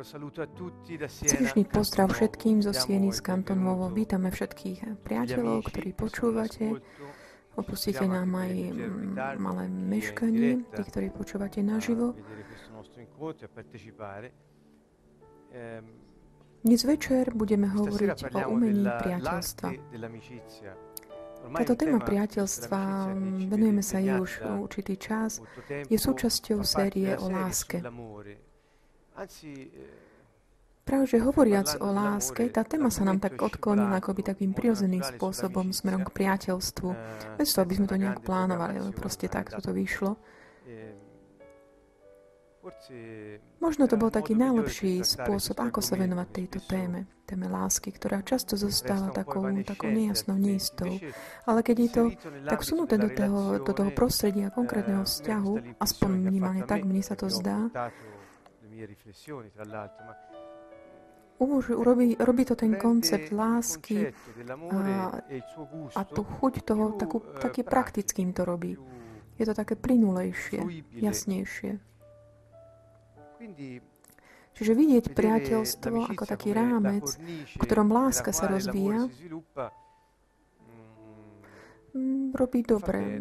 Srdečný pozdrav všetkým zo Sieny z Kantonovo. Vítame všetkých priateľov, ktorí počúvate. Opustite nám aj mm, malé meškanie, tí, ktorí počúvate naživo. Ehm, Dnes večer budeme hovoriť o umení priateľstva. Táto téma priateľstva, venujeme sa jej už určitý čas, je súčasťou série o láske. Práve, že hovoriac o láske, tá téma sa nám tak odklonila akoby takým prirodzeným spôsobom smerom k priateľstvu. Bez toho, aby sme to nejak plánovali, ale proste tak toto vyšlo. Možno to bol taký najlepší spôsob, ako sa venovať tejto téme, téme lásky, ktorá často zostáva takou, takou nejasnou, neistou. Ale keď je to tak vsunuté do toho, do toho prostredia konkrétneho vzťahu, aspoň minimálne tak mne sa to zdá, umožňuje, robí, robí to ten koncept lásky a, a tú chuť toho, takú, také praktickým to robí. Je to také plynulejšie, jasnejšie. Čiže vidieť priateľstvo ako taký rámec, v ktorom láska sa rozvíja, robí dobre.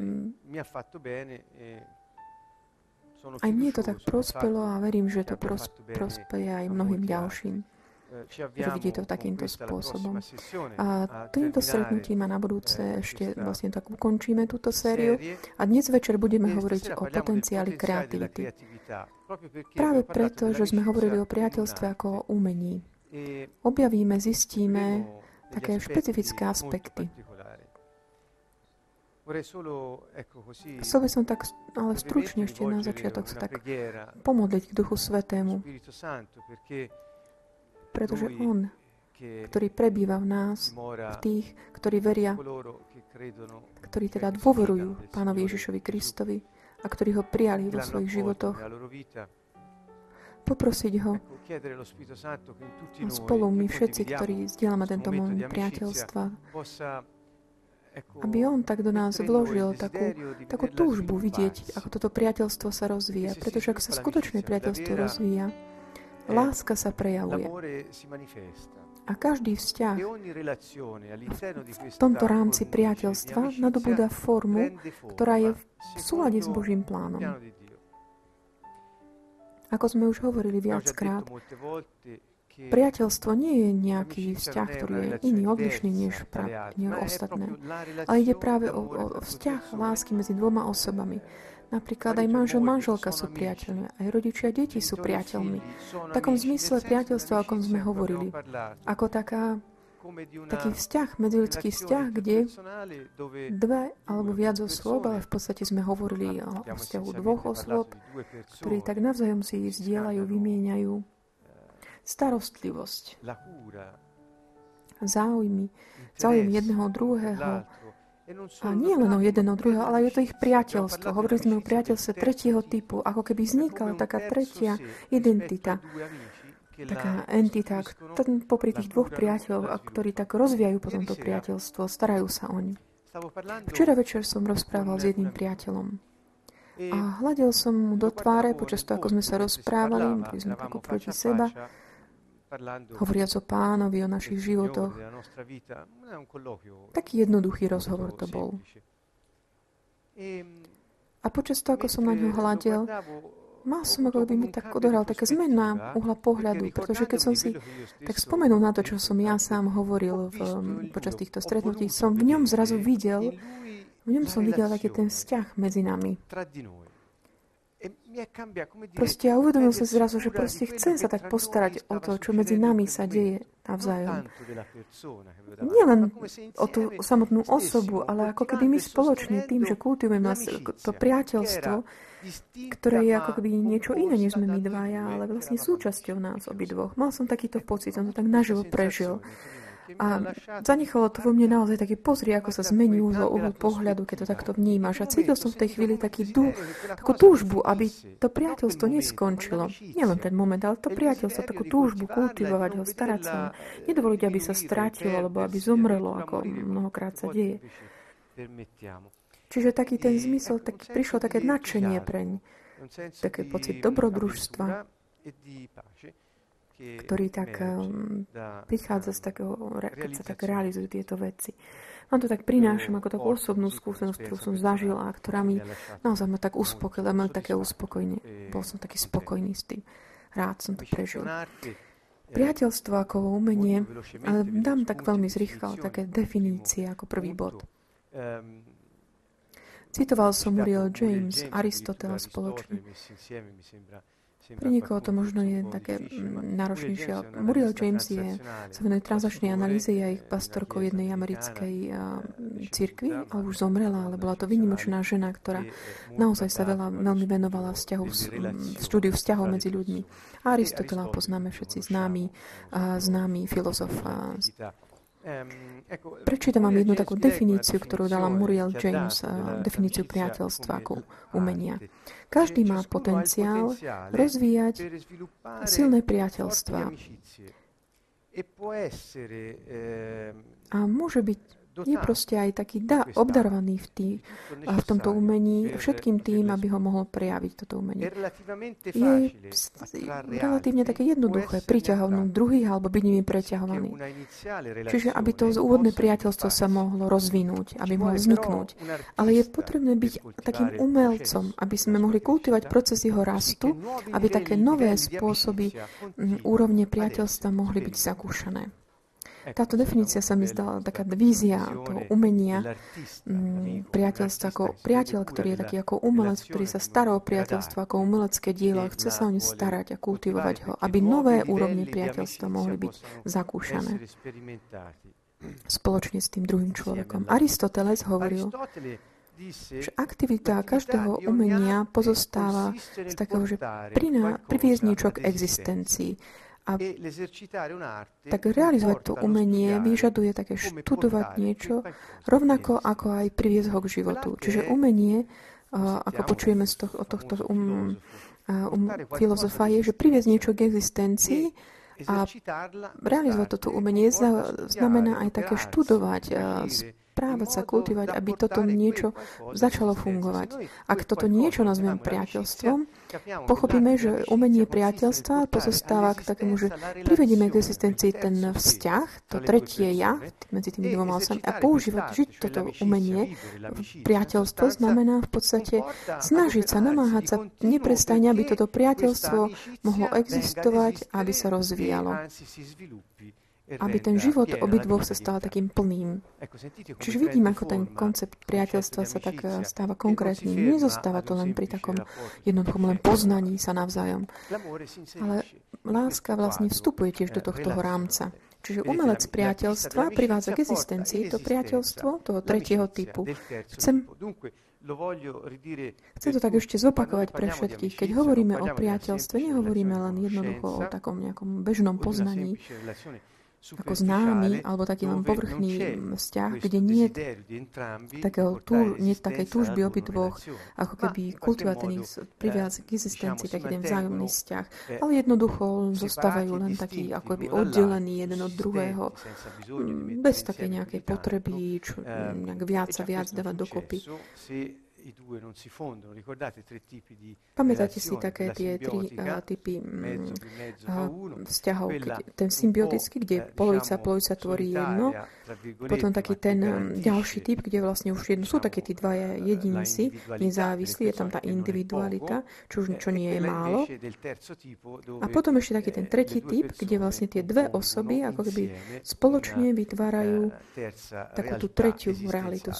Aj mne to tak prospelo a verím, že to prospeje aj mnohým ďalším že vidí to takýmto spôsobom. A týmto stretnutím a na budúce ešte vlastne tak ukončíme túto sériu a dnes večer budeme hovoriť o potenciáli kreativity. Práve preto, že sme hovorili o priateľstve ako o umení. Objavíme, zistíme také špecifické aspekty. Chcel by som tak, ale stručne ešte na začiatok sa tak pomodliť k Duchu Svetému, pretože On, ktorý prebýva v nás, v tých, ktorí veria, ktorí teda dôverujú Pánovi Ježišovi Kristovi a ktorí ho prijali vo svojich životoch, poprosiť ho spolu my všetci, ktorí zdieľame tento moment priateľstva, aby on tak do nás vložil takú, takú túžbu vidieť, ako toto priateľstvo sa rozvíja. Pretože ak sa skutočné priateľstvo rozvíja, láska sa prejavuje. A každý vzťah v tomto rámci priateľstva nadobúda formu, ktorá je v súlade s Božím plánom. Ako sme už hovorili viackrát, Priateľstvo nie je nejaký vzťah, ktorý je iný, odlišný než, pra, než ostatné. Ale ide práve o, o vzťah lásky medzi dvoma osobami. Napríklad aj manžel, manželka sú priateľmi, aj rodičia, deti sú priateľmi. V takom zmysle priateľstva, o kom sme hovorili. Ako taká, taký vzťah, medziludský vzťah, kde dve alebo viac osôb, ale v podstate sme hovorili o vzťahu dvoch osôb, ktorí tak navzájom si zdieľajú, vymieňajú starostlivosť, záujmy, záujem jedného druhého, a nie len o jeden o druhého, ale je to ich priateľstvo. Hovorili sme o priateľstve tretieho typu, ako keby vznikala taká tretia identita, taká entita, popri tých dvoch priateľov, ktorí tak rozvíjajú potom to priateľstvo, starajú sa o ne. Včera večer som rozprával s jedným priateľom. A hľadel som mu do tváre, počas toho, ako sme sa rozprávali, boli sme tak proti seba, hovoriac o pánovi, o našich životoch. Taký jednoduchý rozhovor to bol. A počas toho, ako som na ňo hľadel, mal som, ako by mi tak odohral taká zmena uhla pohľadu, pretože keď som si tak spomenul na to, čo som ja sám hovoril v, počas týchto stretnutí, som v ňom zrazu videl, v ňom som videl taký ten vzťah medzi nami. Proste ja uvedomil som zrazu, že proste chcem sa tak postarať o to, čo medzi nami sa deje navzájom. Nie len o tú samotnú osobu, ale ako keby my spoločne tým, že kultivujeme to priateľstvo, ktoré je ako keby niečo iné, než sme my dvaja, ale vlastne súčasťou nás obidvoch. Mal som takýto pocit, som to tak naživo prežil. A zanechalo to vo mne naozaj taký pozri, ako sa zmení uhol, uhol pohľadu, keď to takto vnímaš. A cítil som v tej chvíli taký dú, takú túžbu, aby to priateľstvo neskončilo. Nielen ten moment, ale to priateľstvo, takú túžbu kultivovať ho, starať sa, nedovoliť, aby sa strátilo, alebo aby zomrelo, ako mnohokrát sa deje. Čiže taký ten zmysel, tak prišlo také nadšenie preň, taký pocit dobrodružstva ktorý tak prichádza z takého, keď sa tak realizujú tieto veci. Vám to tak prinášam ako takú osobnú skúsenosť, ktorú som zažila a ktorá mi naozaj ma tak uspokojila, mal také uspokojenie. Bol som taký spokojný s tým. Rád som to prežil. Priateľstvo ako umenie, ale dám tak veľmi zrýchlo také definície ako prvý bod. Citoval som Muriel James, Aristotela spoločne. Pre niekoho to možno je také mm, náročnejšie. Muriel James je, sa venuje transačnej analýze, je ich pastorkou jednej americkej cirkvi, ale už zomrela, ale bola to vynimočná žena, ktorá naozaj sa veľa, veľmi venovala vzťahu, štúdiu vzťahov medzi ľuďmi. A Aristotela poznáme všetci známy, známy filozof Ehm, Prečítam vám jednu takú definíciu, ktorú dala Muriel James, definíciu priateľstva ako umenia. Každý má potenciál rozvíjať silné priateľstva. A môže byť je proste aj taký da, obdarovaný v, tý, v tomto umení všetkým tým, aby ho mohol prejaviť toto umenie. Je relatívne také jednoduché priťahovnúť druhých alebo byť nimi preťahovaný. Čiže aby to úvodné priateľstvo sa mohlo rozvinúť, aby mohlo vzniknúť. Ale je potrebné byť takým umelcom, aby sme mohli kultivovať proces jeho rastu, aby také nové spôsoby úrovne priateľstva mohli byť zakúšané. Táto definícia sa mi zdala taká vízia toho umenia, mm, priateľstva ako priateľ, ktorý je taký ako umelec, ktorý sa stará o priateľstvo ako umelecké dielo, chce sa o ne starať a kultivovať ho, aby nové úrovne priateľstva mohli byť zakúšané spoločne s tým druhým človekom. Aristoteles hovoril, že aktivita každého umenia pozostáva z takého, že priviesť niečo k existencii a tak realizovať to umenie vyžaduje také študovať niečo, rovnako ako aj priviesť ho k životu. Čiže umenie, ako počujeme z toho, od tohto um, um, filozofa, je, že priviesť niečo k existencii a realizovať toto umenie znamená aj také študovať, správať sa, kultivovať, aby toto niečo začalo fungovať. Ak toto niečo nazvem priateľstvom, pochopíme, že umenie priateľstva pozostáva k takému, že privedieme k existencii ten vzťah, to tretie ja medzi tými dvoma osami a používať, žiť toto umenie, priateľstvo znamená v podstate snažiť sa, namáhať sa neprestajne, aby toto priateľstvo mohlo existovať, aby sa rozvíjalo aby ten život obidvoch sa stal takým plným. Čiže vidím, ako ten koncept priateľstva sa tak eh, stáva konkrétnym. Nezostáva to len pri takom jednoduchom len poznaní sa navzájom. Ale láska vlastne vstupuje tiež do tohto rámca. Čiže umelec priateľstva privádza k existencii to priateľstvo toho tretieho typu. Chcem Chcem to tak ešte zopakovať pre všetkých. Keď hovoríme o priateľstve, nehovoríme len jednoducho o takom nejakom bežnom poznaní, ako známy alebo taký len povrchný vzťah, kde nie takého tú, nie takej túžby obidvoch, ako keby kultivovať ten ich priviaz k existencii, taký ten vzájomný vzťah, ale jednoducho zostávajú len takí ako keby oddelení jeden od druhého, bez také nejakej potreby, čo, nejak viac a viac dávať dokopy. Pamätáte si také tie tri uh, typy uh, vzťahov, keď, ten symbiotický, kde polovica a polovica tvorí jedno, potom taký ten ďalší typ, kde vlastne už jedno, sú také tí dvaja jedinci, nezávislí, je tam tá individualita, čo, čo nie je málo. A potom ešte taký ten tretí typ, kde vlastne tie dve osoby ako keby spoločne vytvárajú takú tú tretiu realitu,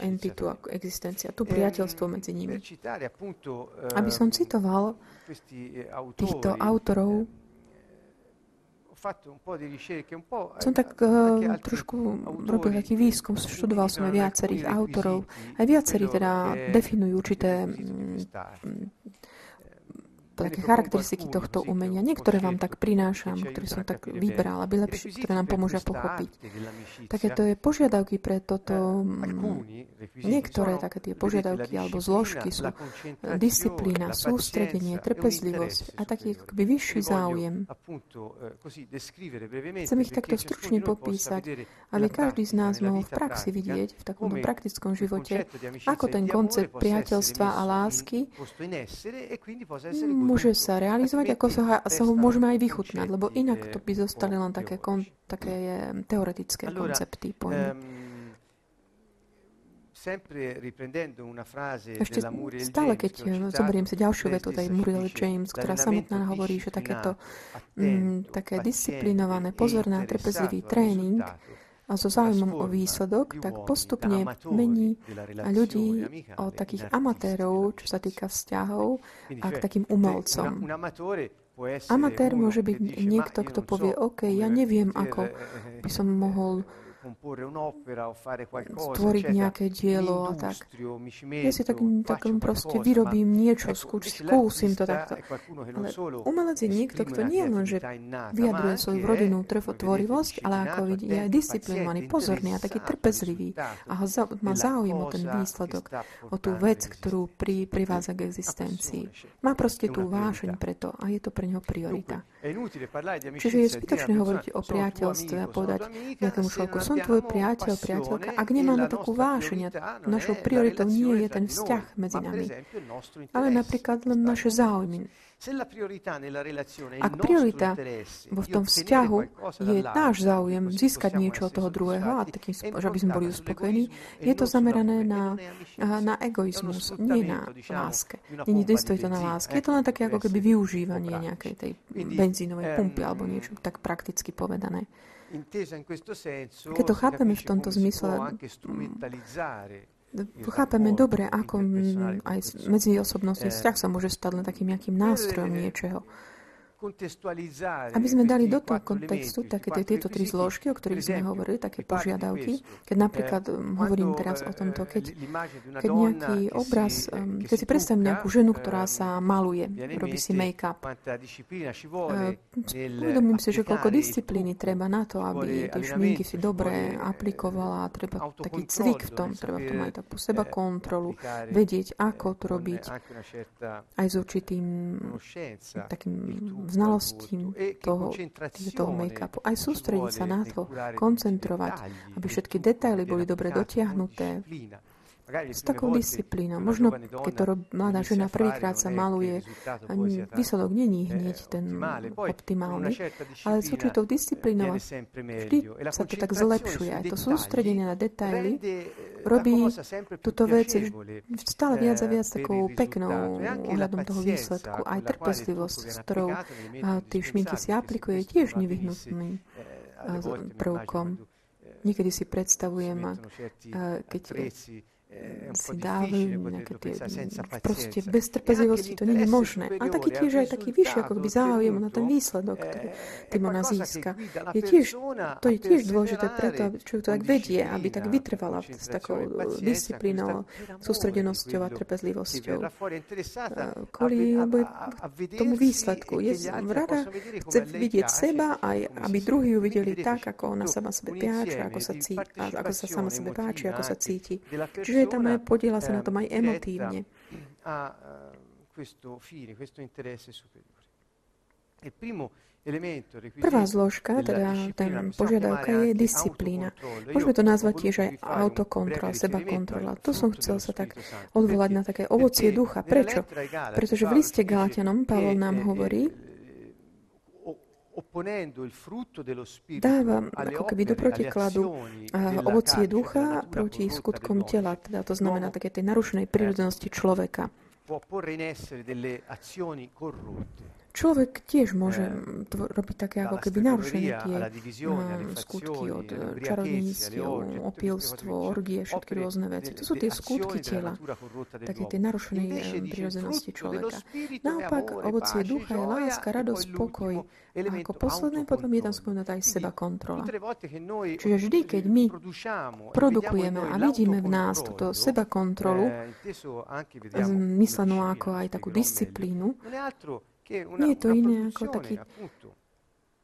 entitu, existencia, tú priateľstvo medzi nimi. Aby som citoval týchto autorov, som tak uh, trošku robil taký výskum, študoval som aj viacerých autorov. Aj viacerí teda definujú určité také charakteristiky tohto umenia. Niektoré vám tak prinášam, ktoré som tak vybral, aby lepšie, ktoré nám pomôžu pochopiť. Také to je požiadavky pre toto niektoré také tie požiadavky alebo zložky sú disciplína, sústredenie, trpezlivosť a taký akoby vyšší záujem. Chcem ich takto stručne popísať, aby každý z nás mohol v praxi vidieť, v takom praktickom živote, ako ten koncept priateľstva a lásky môže sa realizovať, ako sa, sa ho môžeme aj vychutnať, lebo inak to by zostali len také, kon, také teoretické koncepty, pojmy. Ešte stále, keď zoberiem si ďalšiu vetu tej Muriel James, ktorá samotná hovorí, že takéto mm, také disciplinované, pozorné a trpezlivý tréning a so záujmom o výsledok, tak postupne mení ľudí od takých amatérov, čo sa týka vzťahov, a k takým umelcom. Amatér môže byť niekto, kto povie, OK, ja neviem, ako by som mohol stvoriť nejaké dielo a tak. Ja si tak, tak proste vyrobím niečo, skúsim to takto. Ale umelec je niekto, kto nie len, že vyjadruje svoju rodinnú tvorivosť, ale ako vidí, je aj disciplinovaný, pozorný a taký trpezlivý a ho za, má záujem o ten výsledok, o tú vec, ktorú pri, privádza k existencii. Má proste tú vášeň preto a je to pre neho priorita. Čiže je zbytočné hovoriť o priateľstve a povedať nejakému človeku, som tvoj priateľ, priateľka, ak nemáme takú vášeň, našou prioritou nie je ten vzťah medzi nami, ale napríklad len naše záujmy, ak priorita vo v tom vzťahu je náš záujem získať niečo od toho druhého a takým, že aby sme boli uspokojení, je to zamerané na, na egoizmus, nie na láske. Nie, nestojí to na láske. Je to len také ako keby využívanie nejakej tej benzínovej pumpy alebo niečo tak prakticky povedané. Keď to chápeme v tomto zmysle, chápeme dobre, ako aj osobnostný vzťah sa môže stať len takým nejakým nástrojom niečoho. Aby sme dali do toho kontextu také tieto tri zložky, o ktorých sme hovorili, také požiadavky, keď napríklad um, hovorím teraz o tomto, keď, keď nejaký obraz, um, keď si predstavím nejakú ženu, ktorá sa maluje, robí si make-up, uvedomím si, že koľko disciplíny treba na to, aby tie šminky si dobre aplikovala, treba taký cvik v tom, treba v tom aj takú seba kontrolu, vedieť, ako to robiť, aj s určitým takým znalostí toho, toho make-upu. Aj sústrediť sa na to, koncentrovať, aby všetky detaily boli dobre dotiahnuté, s takou disciplínou. Možno, keď to rob, mladá žena prvýkrát sa maluje, výsledok není hneď ten optimálny, ale s určitou disciplínou vždy sa to tak zlepšuje. Aj to sústredenie na detaily robí túto vec stále viac a viac takou peknou ohľadom toho výsledku. Aj trpezlivosť, s ktorou tie šminky si aplikuje, tiež nevyhnutným prvkom. Niekedy si predstavujem, keď Eh, si dávajú nejaké tie... Proste bez trpezlivosti to nie je možné. A taký tiež aj taký vyšší, ako by záujem na ten výsledok, ktorý tým ona získa. Je tiež, to je tiež dôležité preto, aby človek to tak vedie, aby tak vytrvala s takou disciplínou, sústredenosťou a trpezlivosťou. Kvôli tomu výsledku. Je rada, chce vidieť seba, aj aby druhý ju videli tak, ako ona sama sebe páči, ako sa, cíti, ako sa sama sebe páči, ako sa cíti. Čiže je tam aj, podiela sa na tom aj emotívne. Prvá zložka, teda ten požiadavka je disciplína. Môžeme to nazvať tiež aj autokontrola, seba kontrola. Tu som chcel sa tak odvolať na také ovocie ducha. Prečo? Pretože v liste Galatianom Pavol nám hovorí, dáva ako keby do protikladu ovocie ducha proti skutkom tela, teda to znamená také tej narušenej prírodzenosti človeka. Človek tiež môže eh, robiť také ako keby narušenie tie um, skutky od eh, čarodejníctiev, opilstvo, orgie, všetky rôzne veci. To sú tie skutky tela, také tie narušenej prírodzenosti človeka. Naopak, ovocie ducha je láska, radosť, pokoj. A ako posledné potom je tam spomenutá aj seba kontrola. Čiže vždy, keď my produkujeme a vidíme v nás túto seba kontrolu, myslenú ako aj takú disciplínu, nie je to iné ako taký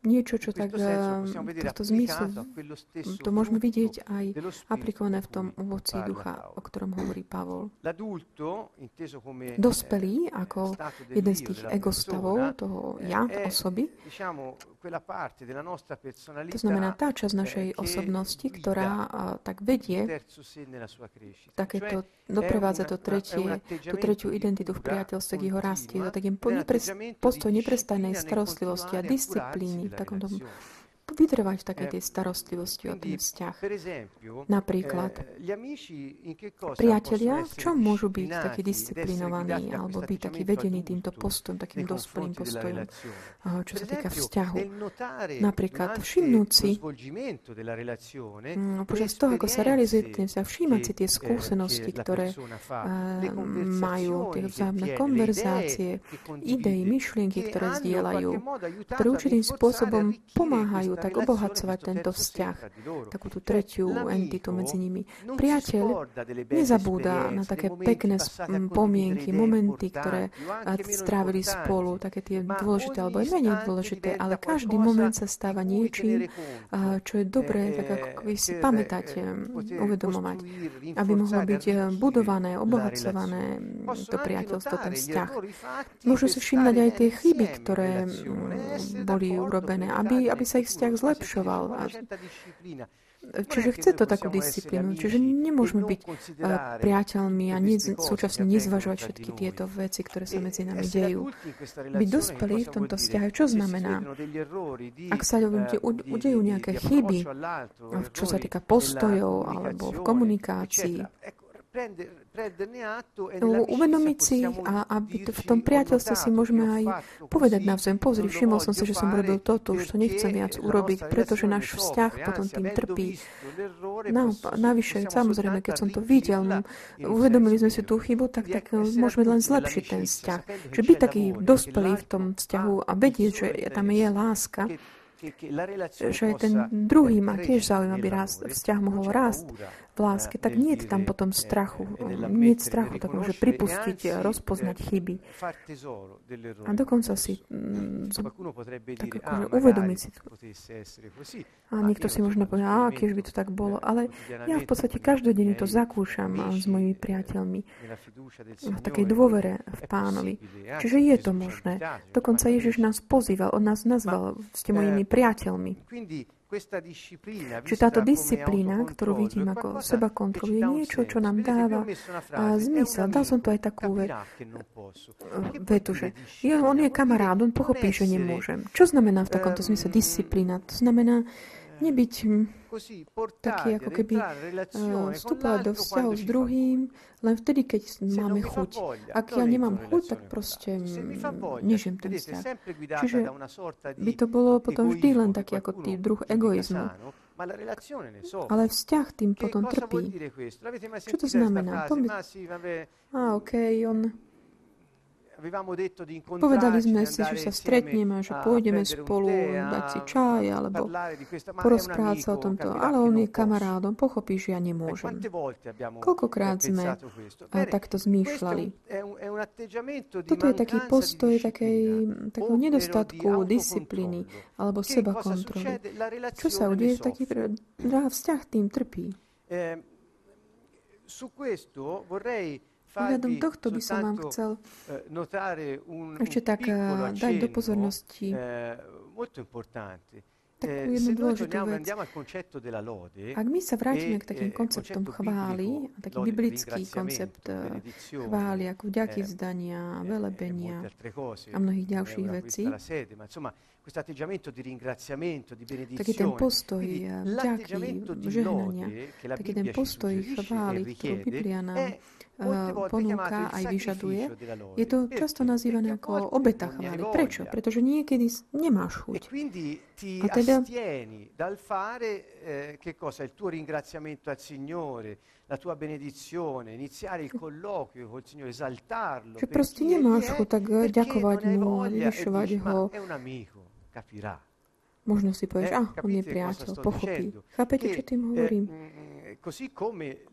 niečo, čo tak v tohto zmysle to. Môžeme vidieť aj aplikované v tom ovoci ducha, o ktorom hovorí Pavol. Dospelý ako jeden z tých egostavov, toho ja, osoby, to znamená tá časť našej osobnosti, ktorá tak vedie, takéto doprevádza to tretie, tú tretiu identitu v priateľstve k jeho rastie, to takým postoj neprestajnej starostlivosti a disciplíny v takomto vytrvať v takej tej starostlivosti o ten vzťah. Napríklad, priatelia, v čom môžu byť takí disciplinovaní alebo byť takí vedení týmto postom, takým dospelým postojom, čo sa týka vzťahu. Napríklad, všimnúť si, mm, počas toho, ako sa realizuje ten vzťah, všímať si tie skúsenosti, ktoré majú, tie vzájomné konverzácie, idei, myšlienky, ktoré zdieľajú, ktoré určitým spôsobom pomáhajú tak obohacovať tento vzťah, takú tú tretiu entitu medzi nimi. Priateľ nezabúda na také pekné pomienky, momenty, ktoré strávili spolu, také tie dôležité alebo aj menej dôležité, ale každý moment sa stáva niečím, čo je dobré, tak ako si pamätať, uvedomovať, aby mohlo byť budované, obohacované to priateľstvo, ten vzťah. Môžu si všimnať aj tie chyby, ktoré boli urobené, aby, aby sa ich vzťah zlepšoval. A, čiže chce to takú disciplínu. Čiže nemôžeme byť priateľmi a nie, súčasne nezvažovať všetky tieto veci, ktoré sa medzi nami dejú. Byť dospelí v tomto vzťahu, čo znamená? Ak sa udejú nejaké chyby, čo sa týka postojov alebo v komunikácii, uvedomiť si a aby to, v tom priateľstve si môžeme aj povedať navzájom, pozri, všimol som si, že som urobil toto, už to nechcem viac urobiť, pretože náš vzťah potom tým trpí. No, navyše, samozrejme, keď som to videl, uvedomili sme si tú chybu, tak, tak môžeme len zlepšiť ten vzťah. Čiže byť taký dospelý v tom vzťahu a vedieť, že tam je láska, že ten druhý má tiež záujem, aby rast, vzťah mohol rásť v láske, tak nie je tam potom strachu. Nie je strachu, tak môže pripustiť, rozpoznať chyby. A dokonca si mm, tak akože uvedomiť si. A niekto si možno povie, a kiež by to tak bolo. Ale ja v podstate každodenne to zakúšam s mojimi priateľmi v takej dôvere v pánovi. Čiže je to možné. Dokonca Ježiš nás pozýval, on nás nazval, ste mojimi priateľmi. Čiže táto disciplína, ktorú vidím ako seba kontrolu, je niečo, čo nám dáva a zmysel. Dal som to aj takú ve, vetu, že je, on je kamarát, on pochopí, že nemôžem. Čo znamená v takomto zmysle disciplína? To znamená nebyť taký ako keby uh, vstupovať do vzťahu s druhým len vtedy, keď máme chuť. Ak ja nemám chuť, tak proste hm, nežijem ten vzťah. Čiže by to bolo potom vždy len taký ako tý druh egoizmu. Ale vzťah tým potom trpí. Čo to znamená? A, OK, on Povedali sme si, že sa stretneme, že pôjdeme spolu dať si čaj alebo porozprávať sa o tomto, ale on je kamarádom, pochopí, že ja nemôžem. Koľkokrát sme takto zmýšľali? Toto je taký postoj takej, takého nedostatku disciplíny alebo seba kontroly. Čo sa udeje, taký vzťah tým trpí. Ehm, su questo vorrei Ohľadom tohto by som vám chcel eh, ešte tak eh, dať do pozornosti. eh, takú jednu dôležitú vec. Ak my sa vrátime k takým e, konceptom chvály, taký biblický koncept chvály, ako vďaky vzdania, velebenia a mnohých ďalších vecí, taký ten postoj vďaky, žehnania, taký ten postoj chvály, ktorú Biblia nám ponúka aj vyžaduje, je to často nazývané ako obeta chvály. Prečo? Pretože niekedy nemáš chuť. E a teda dal fare eh, che cosa? Il tuo ringraziamento al Signore, la tua benedizione, iniziare il colloquio col Signore, esaltarlo. Že proste nemáš chuť tak ďakovať mu, vyšovať ho. Možno si povieš, ah, on je priateľ, pochopí. Chápete, čo tým hovorím?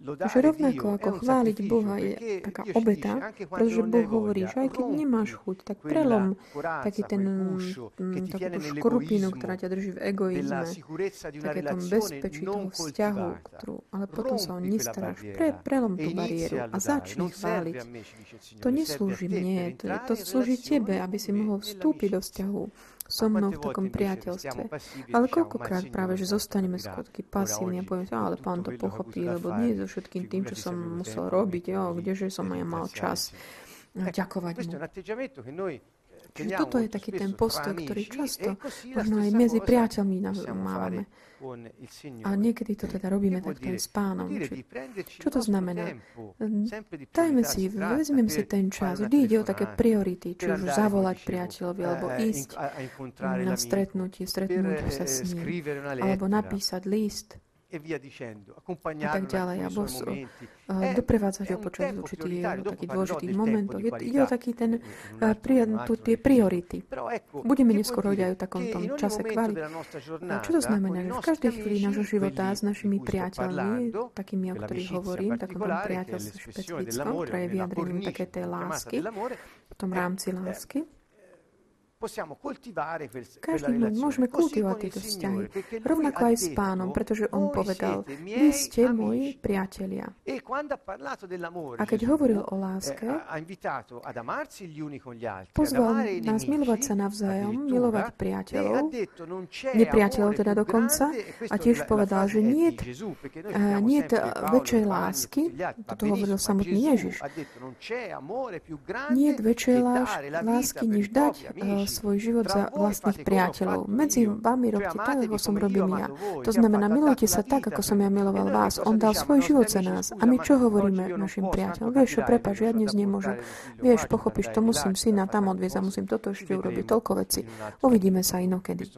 Že rovnako ako chváliť Boha je taká obeta, pretože Boh hovorí, že aj keď nemáš chuť, tak prelom taký ten, mm, takú tú škorupinu, ktorá ťa drží v egoizme, také tom bezpečí toho vzťahu, ktorú, ale potom sa o nestaráš. Pre, prelom tú bariéru a začni chváliť. To neslúži mne, to, to slúži tebe, aby si mohol vstúpiť do vzťahu so mnou v takom priateľstve. Ale koľkokrát práve, že zostaneme skôr taký pasívni a povieme, ale pán to pochopí, lebo nie so všetkým tým, čo som musel robiť, jo, kdeže som aj mal čas. Ďakovať mu. Čiže toto je taký ten postoj, ktorý často možno aj medzi priateľmi mávame. A niekedy to teda robíme takto aj s pánom. Či, čo to znamená? Dajme si, vezmeme si ten čas. Vždy ide o také priority, či už zavolať priateľovi, alebo ísť na stretnutie, stretnúť sa s ním, alebo napísať list a tak ďalej, alebo sú, uh, doprevádzať ho počas určitých takých dôležitých momentov. Je, ide o taký ten, uh, pri, tu, tie priority. Budeme neskôr hovoriť aj o takom tom čase kváli. Čo to znamená? Že v každej chvíli nášho života s našimi priateľmi, takými, o ktorých hovorím, takom priateľstve špecifickom, ktoré je vyjadrením také tej lásky, v tom rámci lásky, každý môžeme kultivovať tieto vzťahy. Rovnako aj s pánom, pretože on povedal, vy ste moji priatelia. E a keď hovoril o láske, eh, pozval nás milovať sa navzájom, milovať e priateľov, nepriateľov teda dokonca, a tiež povedal, že nie je väčšej lásky, toto hovoril samotný Ježiš, nie je väčšej lásky, než dať svoj život za vlastných priateľov. Medzi vami robte tak, ako som robil ja. To znamená, milujte sa tak, ako som ja miloval vás. On dal svoj život za nás. A my čo hovoríme našim priateľom? Vieš čo, prepáč, ja dnes nemôžem. Vieš, pochopíš, to musím syna tam odviezť a musím toto ešte urobiť. Toľko veci. Uvidíme sa inokedy.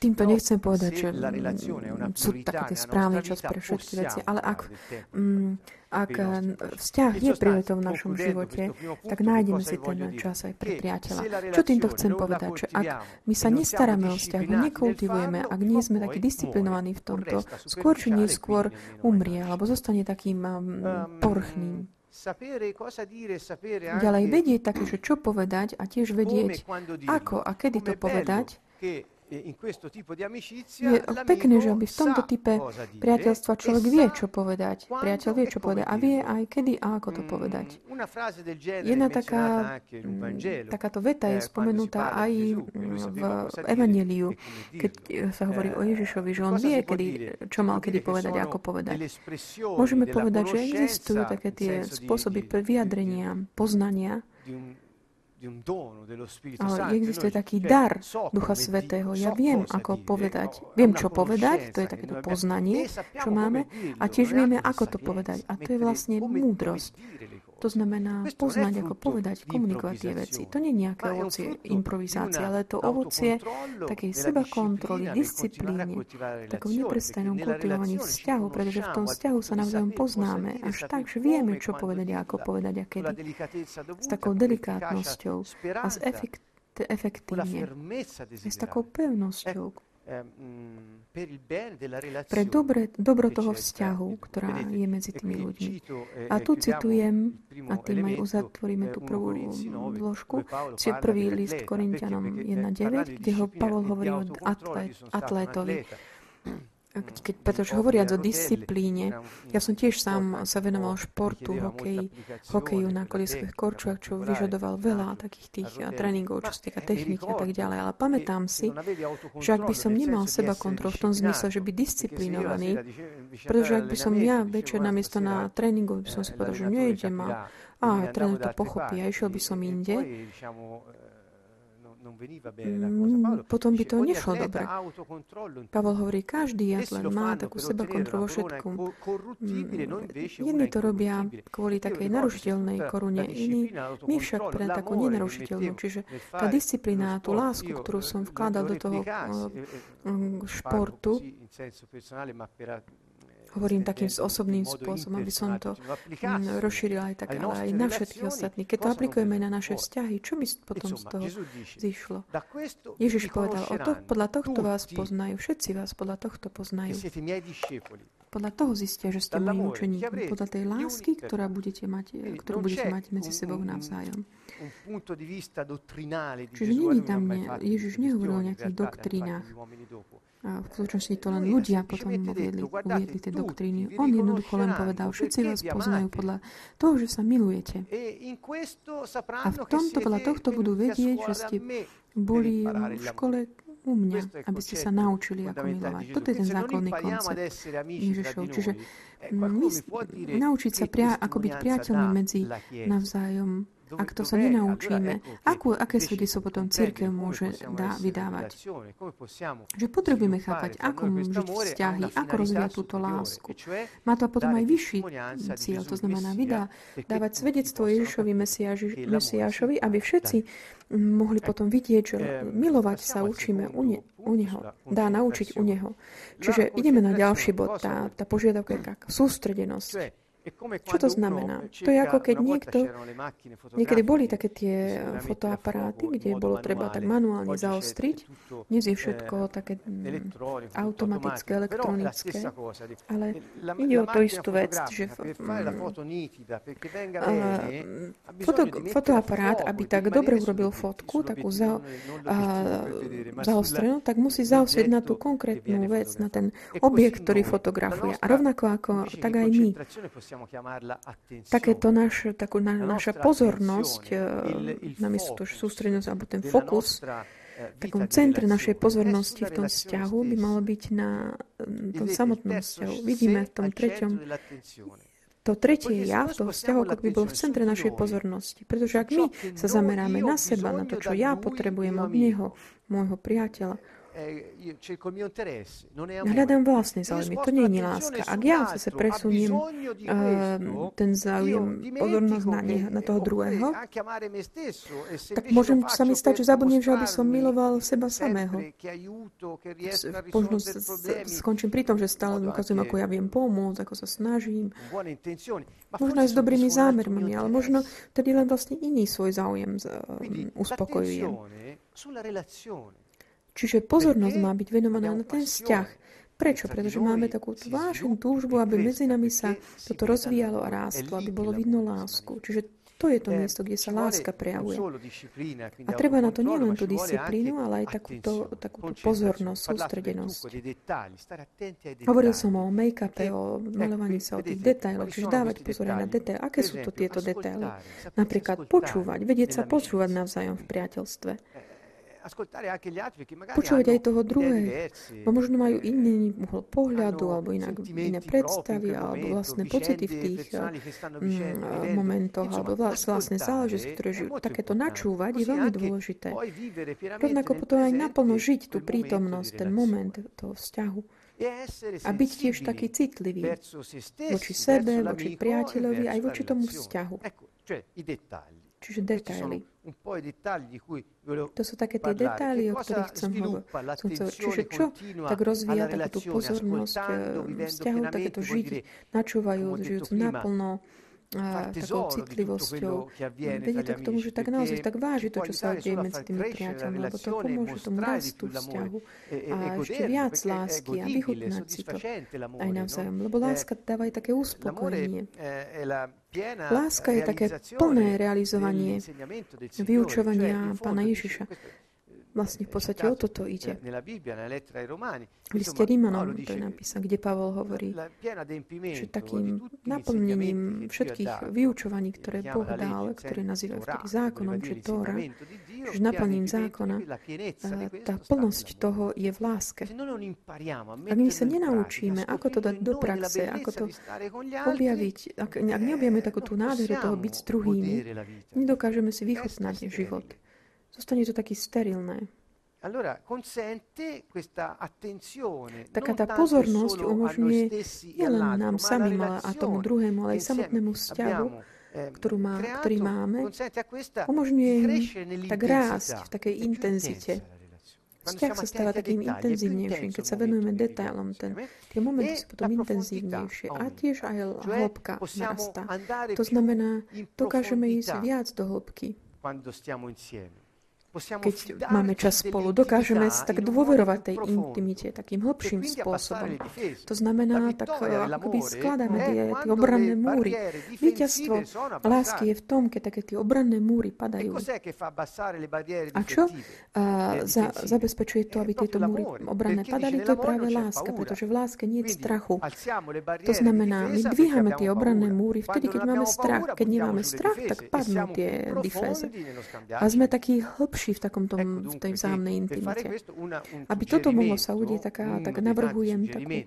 Týmto nechcem povedať, že sú taký správny čas pre všetky veci, ale ak mm, ak vzťah je prioritou v našom živote, tak nájdeme si ten čas aj pre priateľa. Čo týmto chcem povedať? Že ak my sa nestaráme o vzťah, nekultivujeme, ak nie sme takí disciplinovaní v tomto, skôr či neskôr umrie, alebo zostane takým porchným. Ďalej vedieť také, že čo povedať a tiež vedieť, ako a kedy to povedať, je pekné, že aby v tomto type priateľstva človek vie, čo povedať. Priateľ vie, čo povedať a vie aj kedy a ako to mm, povedať. Jedna taká, takáto veta je eh, spomenutá aj v Evangeliu, keď sa hovorí o Ježišovi, že on vie, kedy, čo mal kedy povedať a ako povedať. Môžeme povedať, že existujú také tie spôsoby vyjadrenia, poznania, ale existuje taký dar Ducha Svetého. Ja viem, ako povedať. Viem, čo povedať, to je takéto poznanie, čo máme, a tiež vieme, ako to povedať. A to je vlastne múdrosť. To znamená poznať, ako povedať, komunikovať tie veci. To nie je nejaké ovocie improvizácie, ale to ovocie takej seba kontroly, disciplíny, takom neprestajnom kultivovaní vzťahu, pretože v tom vzťahu sa navzájom poznáme až tak, že vieme, čo povedať a ako povedať a kedy. S takou delikátnosťou a s efekt, efektívne. S takou pevnosťou, pre dobre, dobro toho vzťahu, ktorá je medzi tými ľuďmi. A tu citujem, a tým aj uzatvoríme tú prvú vložku, či prvý list Korintianom 1.9, kde ho Pavol hovorí o atlétovi keď, pretože hovoriac o disciplíne, ja som tiež sám sa venoval športu, hokej, hokeju na koliskových korčuach, čo vyžadoval veľa takých tých tréningov, čo sa týka techniky a tak ďalej. Ale pamätám si, že ak by som nemal seba kontrol v tom zmysle, že byť disciplinovaný, pretože ak by som ja večer namiesto na tréningu by som si povedal, že nejdem a, a tréner to pochopí a išiel by som inde, potom by to nešlo dobre. Pavol hovorí, každý atlet má takú seba kontrolu vo všetkom. Mm, jedni to robia kvôli takej narušiteľnej korune, iní my však pre takú nenarušiteľnú. Čiže tá disciplína, tú lásku, ktorú som vkladal do toho eh, mm, športu, hovorím takým osobným spôsobom, aby som to mm, rozšírila aj tak, ale aj na všetkých ostatných. Keď to aplikujeme na naše vzťahy, čo mi potom z toho zišlo? Ježiš povedal, o to, podľa tohto vás poznajú, všetci vás podľa tohto poznajú. Podľa toho zistia, že ste moji učeníkmi. Podľa tej lásky, ktorá budete mať, ktorú budete mať medzi sebou navzájom. Čiže není tam, ne, Ježiš nehovoril o nejakých doktrínach. V skutočnosti to len ľudia potom uviedli, uviedli tie doktríny. On jednoducho len povedal, všetci vás poznajú podľa toho, že sa milujete. A v tomto, podľa tohto budú vedieť, že ste boli v škole u mňa, aby ste sa naučili, ako milovať. Toto je ten základný koncept Ježišov. Čiže my, naučiť sa, pria, ako byť priateľmi medzi navzájom ak to sa nenaučíme, akú, aké svedectvo potom církev môže dá, vydávať? Že potrebujeme chápať, ako žiť vzťahy, ako rozvíjať túto lásku. Má to potom aj vyšší cieľ, to znamená vydá, dávať svedectvo Ježišovi Mesiáši, Mesiášovi, aby všetci mohli potom vidieť, že milovať sa učíme u, ne, u Neho, dá naučiť u Neho. Čiže ideme na ďalší bod, tá, tá požiadavka je taká, sústredenosť. Čo to znamená? To je ako keď niekto... Niekedy boli také tie fotoaparáty, kde bolo treba tak manuálne zaostriť. Dnes je všetko také mm, automatické, elektronické. Ale ide o to istú vec, že mm, foto, fotoaparát, aby tak dobre urobil fotku, takú za, a, zaostrenú, tak musí zaostrieť na tú konkrétnu vec, na ten objekt, ktorý fotografuje. A rovnako ako tak aj my takéto naš, takú na, naša pozornosť, eh, namiesto to sústrednosť, alebo ten fokus, v takom centre našej pozornosti v tom vzťahu by malo byť na tom samotnom vzťahu. Vidíme v tom treťom to tretie ja v tom vzťahu, ako by bol v centre našej pozornosti. Pretože ak my sa zameráme na seba, na to, čo ja potrebujem od neho, môjho priateľa, Hľadám vlastné záujmy, to nie je láska. Ak ja zase presuniem uh, ten záujem, pozornosť na, ne, na toho druhého, tak môžem sa mi stať, že zabudnem, že aby som miloval seba samého. Možno skončím pri tom, že stále ukazujem, ako ja viem pomôcť, ako sa snažím. Možno aj s dobrými zámermi, ale možno tedy len vlastne iný svoj záujem uspokojujem. Čiže pozornosť má byť venovaná na ten vzťah. Prečo? Pretože máme takú vášnu túžbu, aby medzi nami sa toto rozvíjalo a rástlo, aby bolo vidno lásku. Čiže to je to miesto, kde sa láska prejavuje. A treba na to nielen tú disciplínu, ale aj takúto, takúto pozornosť, sústredenosť. Hovoril som o make-upe, o malovaní sa, o tých detailoch, čiže dávať pozor na detaily. Aké sú to tieto detaily? Napríklad počúvať, vedieť sa počúvať navzájom v priateľstve. Počúvať aj toho druhého. Bo možno majú iný uhol pohľadu, alebo inak, iné predstavy, alebo vlastné pocity v tých mm, momentoch, alebo vlastné záležitosti, ktoré žijú. Takéto načúvať je veľmi dôležité. Rovnako potom aj naplno žiť tú prítomnosť, ten moment toho vzťahu. A byť tiež taký citlivý voči sebe, voči priateľovi, aj voči tomu vzťahu. Čiže detaily. To sú také tie detaily, o ktorých chcem hovoriť. Čiže čo tak rozvíja takú tú pozornosť eh, vzťahu, takéto žiť, načúvajú, žijúc naplno, takou citlivosťou. Vedie to k tomu, že tak naozaj tak váži to, čo sa deje medzi tými priateľmi, lebo to pomôže tomu rastu vzťahu a ešte viac lásky a vychutnať si to aj navzájom. Lebo láska dáva aj také uspokojenie. Láska je také plné realizovanie vyučovania Pána Ježiša. Vlastne v podstate o toto ide. V liste Rímanom to je napísané, kde Pavol hovorí, že takým naplnením všetkých vyučovaní, ktoré Boh dal, ktoré nazývajú vtedy zákonom, či Tóra, že naplnením zákona, tá plnosť toho je v láske. Ak my sa nenaučíme, ako to dať do praxe, ako to objaviť, ak, ak neobjavíme takú tú nádheru toho byť s druhými, nedokážeme si vychutnať život. Zostane to taký sterilné. Taká tá pozornosť umožňuje nielen nám samým, ale a tomu druhému, ale aj samotnému vzťahu, ehm, ktorú má, ktorý máme, umožňuje im tak rásť v takej intenzite vzťah sa stáva takým intenzívnejším, keď sa venujeme detailom. Ten, tie momenty sú potom intenzívnejšie a tiež aj hĺbka narastá. To znamená, dokážeme ísť viac do hĺbky keď máme čas spolu, dokážeme tak dôverovať tej intimite takým hlbším spôsobom. To znamená, tak ako by skladáme tie, tie obranné múry. Víťazstvo lásky je v tom, keď také tie obranné múry padajú. A čo a, za, zabezpečuje to, aby tieto múry obranné padali? To je práve láska, pretože v láske nie je strachu. To znamená, my dvíhame tie obranné múry vtedy, keď máme strach. Keď nemáme strach, tak padnú tie diféze. A sme takí hlbší hlbší v, takom tom, v tej vzájomnej intimite. Aby toto mohlo sa udiť, tak, tak navrhujem takú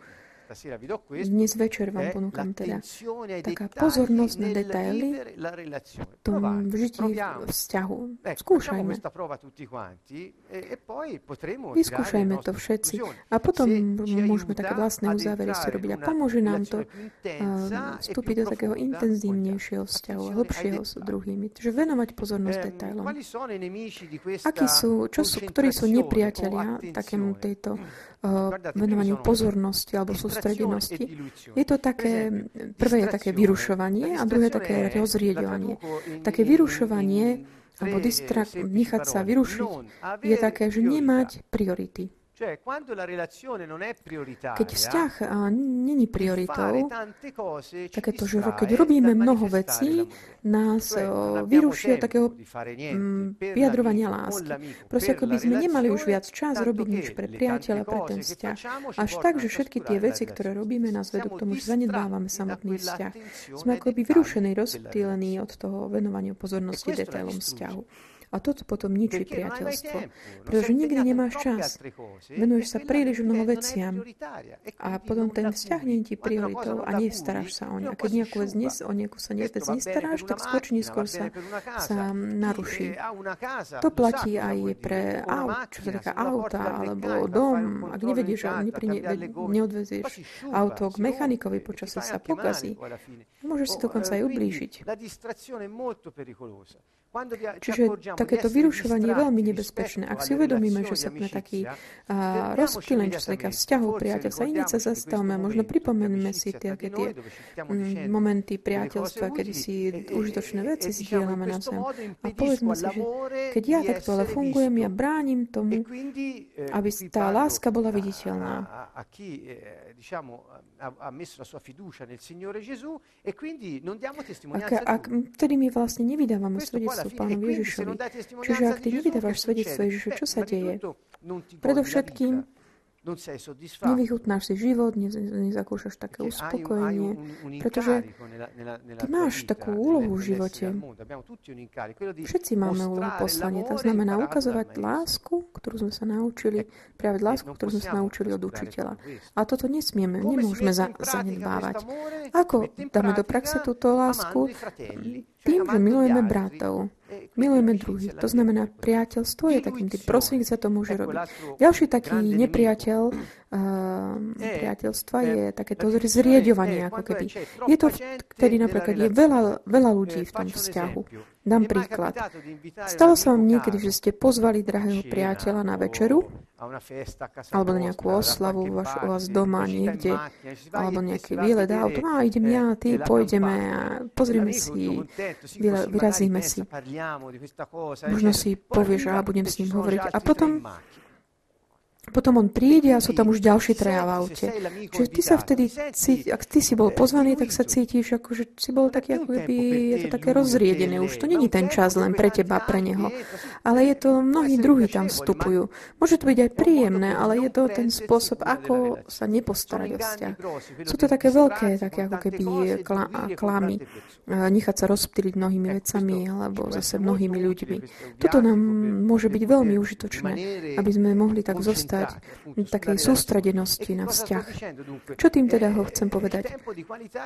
dnes večer vám ponúkam teda taká pozornosť na detaily v tom vzťahu. Skúšajme. E, e Vyskúšajme to všetci. A potom môžeme také vlastné uzávery si robiť. A pomôže nám to vstúpiť do takého intenzívnejšieho vzťahu, hlbšieho s druhými. Čiže venovať pozornosť ehm, detailom. Akí sú, čo sú, ktorí sú nepriatelia takému tejto uh, venovaniu pozornosti alebo sú sústredenosti. Je to také, prvé je také vyrušovanie a druhé také rozrieďovanie. Také vyrušovanie alebo distrak, nechať sa vyrušiť je také, že nemať priority. Keď vzťah není prioritou, takéto, že keď robíme mnoho vecí, nás vyruší od takého mm, vyjadrovania lásky. Proste ako by sme nemali už viac čas robiť nič pre priateľa, pre ten vzťah. Až tak, že všetky tie veci, ktoré robíme, nás vedú k tomu, že zanedbávame samotný vzťah. Sme ako by vyrušení, rozptýlení od toho venovania pozornosti detailom vzťahu. A toto potom ničí priateľstvo. Pretože nikdy nemáš čas. Venuješ sa príliš mnoho veciam. A potom ten vzťah nie ti prioritou a nestaráš sa o ne. A keď nejakú vec nes, o nejakú sa vec nestaráš, tak skôr či neskôr sa, sa naruší. To platí aj pre aut, čo sa týka auta alebo dom. Ak nevedieš, neprine, neodvezieš auto k mechanikovi, počasie sa pokazí, môžeš si dokonca aj ublížiť. Čiže takéto vyrušovanie je veľmi nebezpečné. Ak si uvedomíme, že sme taký rozptýlení, čo sa týka vzťahov priateľstva, sa zastavme možno pripomeneme si tie, tie mm, momenty priateľstva, kedy si užitočné veci zdieľame na zem. A povedzme si, že keď ja takto ale fungujem, ja bránim tomu, eh, aby tá láska bola viditeľná. Ha messo la sua fiducia nel Signore Gesù e quindi non diamo testimonianza ak, ak, vtedy my vlastne nevydávame svedectvo Pánovi Ježišovi. Čiže ak ty nevydávaš svedectvo Ježišu, čo sa deje? Predovšetkým Nevychutnáš si život, nezakúšaš také uspokojenie, pretože ty máš takú úlohu v živote. Všetci máme úlohu poslanie. To znamená ukazovať lásku, ktorú sme sa naučili, práve lásku, ktorú sme sa naučili od učiteľa. A toto nesmieme, nemôžeme za, zanedbávať. Ako dáme do praxe túto lásku? Tým, že milujeme bratov. Milujeme druhých. To znamená, priateľstvo je takým tým prosím, sa to môže robiť. Ďalší taký nepriateľ uh, priateľstva je takéto zrieďovanie, ako keby. Je to vtedy napríklad, je veľa, veľa ľudí v tom vzťahu. Dám príklad. Stalo sa vám niekedy, že ste pozvali drahého priateľa na večeru alebo na nejakú oslavu vás, u vás doma niekde, alebo nejaký výlet auto. A idem ja, ty, pôjdeme a pozrieme si, vyrazíme si. Možno si povieš, a budem s ním hovoriť. A potom potom on príde a sú tam už ďalší traja v aute. Čiže ty sa vtedy, ak ty si bol pozvaný, tak sa cítiš, ako že si bol taký, ako keby je to také rozriedené. Už to není ten čas len pre teba, pre neho. Ale je to, mnohí druhí tam vstupujú. Môže to byť aj príjemné, ale je to ten spôsob, ako sa nepostarať o vzťah. Sú to také veľké, také ako keby klamy. Nechať sa rozptýliť mnohými vecami alebo zase mnohými ľuďmi. Toto nám môže byť veľmi užitočné, aby sme mohli tak zostať dostať takej sústredenosti na vzťah. Čo tým teda ho chcem povedať?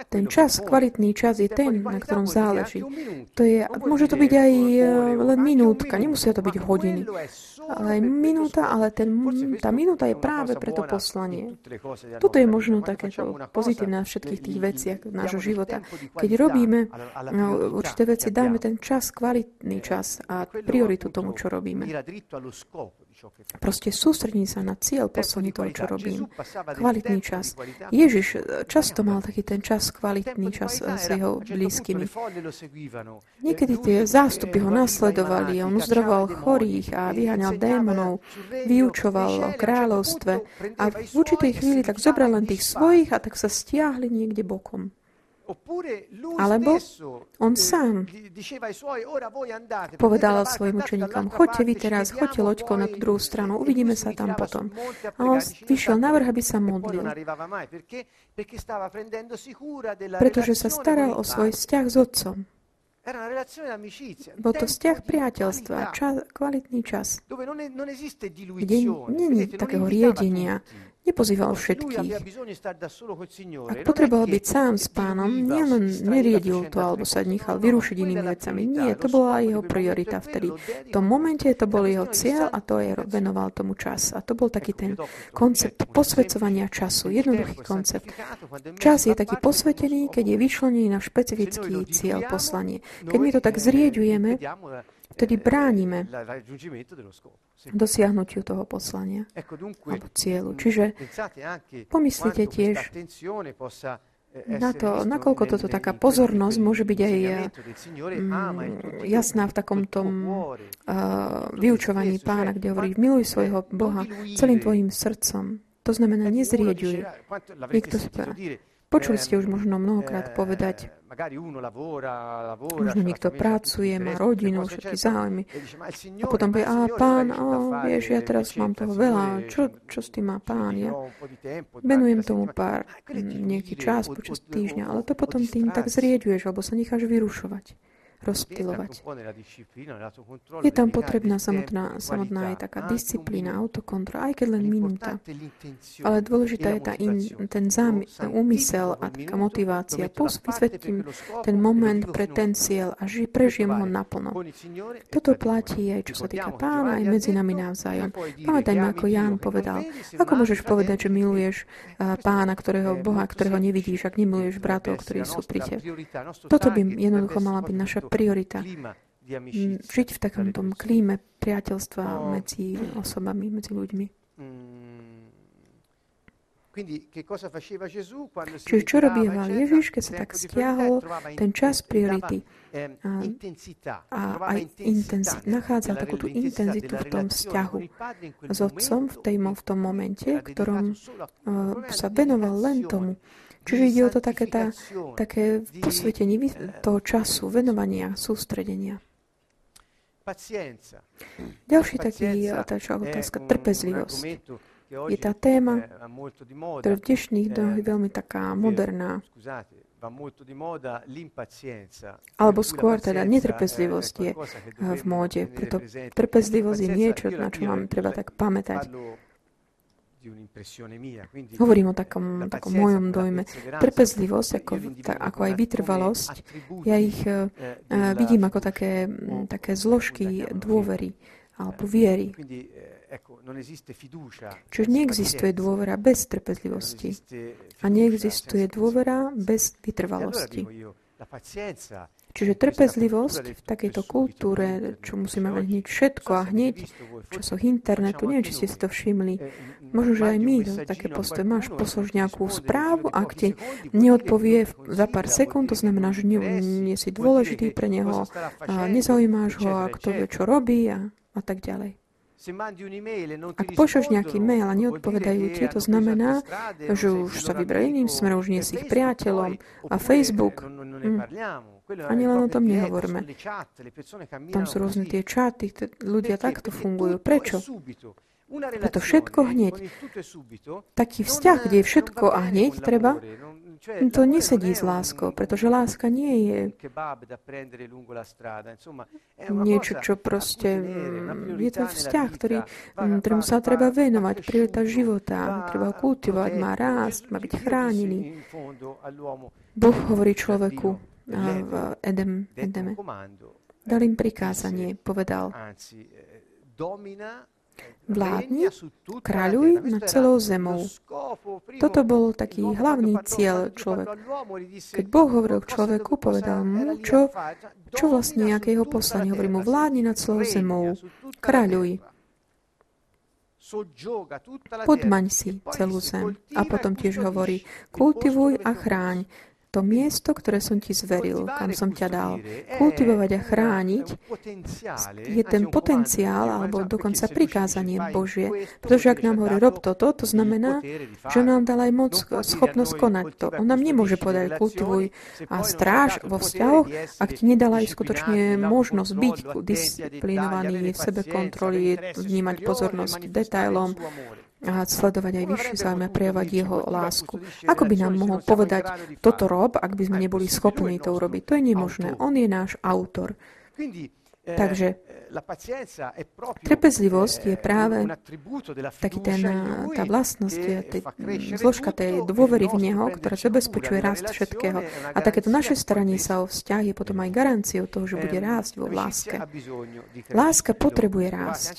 Ten čas, kvalitný čas je ten, na ktorom záleží. To je, môže to byť aj e, len minútka, nemusia to byť hodiny. Ale minúta, ale ten, tá minúta je práve pre to poslanie. Toto je možno takéto pozitívne na všetkých tých veciach nášho života. Keď robíme no, určité veci, dáme ten čas, kvalitný čas a prioritu tomu, čo robíme. Proste sústredím sa na cieľ poslanie toho, čo robím. Kvalitný čas. Ježiš e, často mal taký ten čas, kvalitný čas e, s jeho blízkymi. Niekedy tie zástupy ho nasledovali, on uzdravoval chorých a vyháňal démonov, vyučoval o kráľovstve a v určitej chvíli tak zobral len tých svojich a tak sa stiahli niekde bokom. Alebo on sám povedal svojim učeníkom, choďte vy teraz, choďte loďkou na tú druhú stranu, uvidíme sa tam potom. A on vyšiel na vrch, aby sa modlil. Pretože sa staral o svoj vzťah s otcom. Bol to vzťah priateľstva, čas, kvalitný čas, kde není takého riedenia, Nepozýval všetkých. Ak potreboval byť sám s pánom, nielen neriedil to alebo sa nechal vyrušiť inými vecami. Nie, to bola jeho priorita vtedy. V tom momente to bol jeho cieľ a to je venoval tomu čas. A to bol taký ten koncept posvedcovania času. Jednoduchý koncept. Čas je taký posvetený, keď je vyčlenený na špecifický cieľ poslanie. Keď my to tak zrieďujeme, vtedy bránime dosiahnutiu toho poslania alebo cieľu. Čiže pomyslite tiež na to, nakoľko toto taká pozornosť môže byť aj mm, jasná v takom tom uh, vyučovaní pána, kde hovorí, miluj svojho Boha celým tvojim srdcom. To znamená, nezrieďuj. Niekto spá. Počuli ste už možno mnohokrát povedať, možno niekto pracuje, má rodinu, všetky záujmy. A potom povie, a pán, o, vieš, ja teraz mám toho veľa, čo, čo s tým má pán? Ja venujem tomu pár nejaký čas počas týždňa, ale to potom tým tak zrieďuješ, alebo sa necháš vyrušovať rozptilovať. Je tam potrebná samotná, samotná aj taká disciplína, autokontrola, aj keď len minúta. Ale dôležitá je tá in, ten zám, úmysel a taká motivácia. Plus vysvetlím ten moment pre ten cieľ a ži, prežijem ho naplno. Toto platí aj čo sa týka pána, aj medzi nami navzájom. Pamätajme, ako Ján povedal, ako môžeš povedať, že miluješ pána, ktorého Boha, ktorého nevidíš, ak nemiluješ bratov, ktorí sú pri tebe. Toto by jednoducho mala byť naša priorita. Žiť v takom tom klíme priateľstva no. medzi osobami, medzi ľuďmi. Mm. Čiže čo robieval Ježiš, keď sa tak stiahol ten čas priority ehm, a, aj intenzit, nachádzal takú tú intenzitu v tom vzťahu s otcom v, tej, v tom momente, ktorom uh, sa venoval len tomu. Čiže ide o to také, tá, také posvetenie toho času, venovania, sústredenia. Ďalší taký tá otázka, trpezlivosť. Je tá téma, ktorá v dnešných dňoch je veľmi taká moderná. Alebo skôr teda netrpezlivosť je v móde. Preto trpezlivosť je niečo, na čo mám treba tak pamätať. Hovorím o takom, takom mojom dojme. Trpezlivosť, ako, ta, ako aj vytrvalosť, ja ich uh, vidím ako také, také zložky dôvery alebo viery. Čiže neexistuje dôvera bez trpezlivosti a neexistuje dôvera bez vytrvalosti. Čiže trpezlivosť v takejto kultúre, čo musíme mať hneď všetko a hneď v časoch internetu, neviem, či ste si to všimli, možno, že aj my to také postoje. Máš poslož nejakú správu, ak ti neodpovie za pár sekúnd, to znamená, že nie, nie si dôležitý pre neho, a nezaujímáš ho, a kto vie, čo robí a, a tak ďalej. Ak pošleš nejaký mail a neodpovedajú ti, to znamená, že už sa vybrali iným smerom, už nie si ich priateľom. A Facebook, hm, ani len o tom nehovorme. Tam sú rôzne tie čaty, ľudia takto fungujú. Prečo? Preto všetko hneď. Taký vzťah, kde je všetko a hneď treba, to nesedí s láskou, pretože láska nie je niečo, čo proste... Je to vzťah, ktorý, mm, ktorým sa treba venovať, priorita života, treba ho kultivovať, má rásť, má byť chránený. Boh hovorí človeku v Edem, Edeme. Dal im prikázanie, povedal, Vládni, kráľuj nad celou zemou. Toto bol taký hlavný cieľ človeka. Keď Boh hovoril k človeku, povedal mu, čo, čo vlastne, aké jeho poslanie. Hovorí mu, vládni nad celou zemou, kráľuj. Podmaň si celú zem. A potom tiež hovorí, kultivuj a chráň to miesto, ktoré som ti zveril, kam som ťa dal. Kultivovať a chrániť je ten potenciál, alebo dokonca prikázanie Božie. Pretože ak nám hovorí, rob toto, to znamená, že nám dal aj moc, schopnosť konať to. On nám nemôže povedať, kultivuj a stráž vo vzťahoch, ak ti nedala aj skutočne možnosť byť disciplinovaný, v sebe kontroly, vnímať pozornosť detailom, a sledovať aj vyššie záujme a prejavovať jeho lásku. Ako by nám mohol povedať toto rob, ak by sme neboli schopní to urobiť? To je nemožné. On je náš autor. Takže trpezlivosť je práve taký ten, tá vlastnosť, tý, zložka tej dôvery v Neho, ktorá zabezpečuje rast všetkého. A takéto naše staranie sa o vzťah je potom aj garanciou toho, že bude rásť vo láske. Láska potrebuje rásť.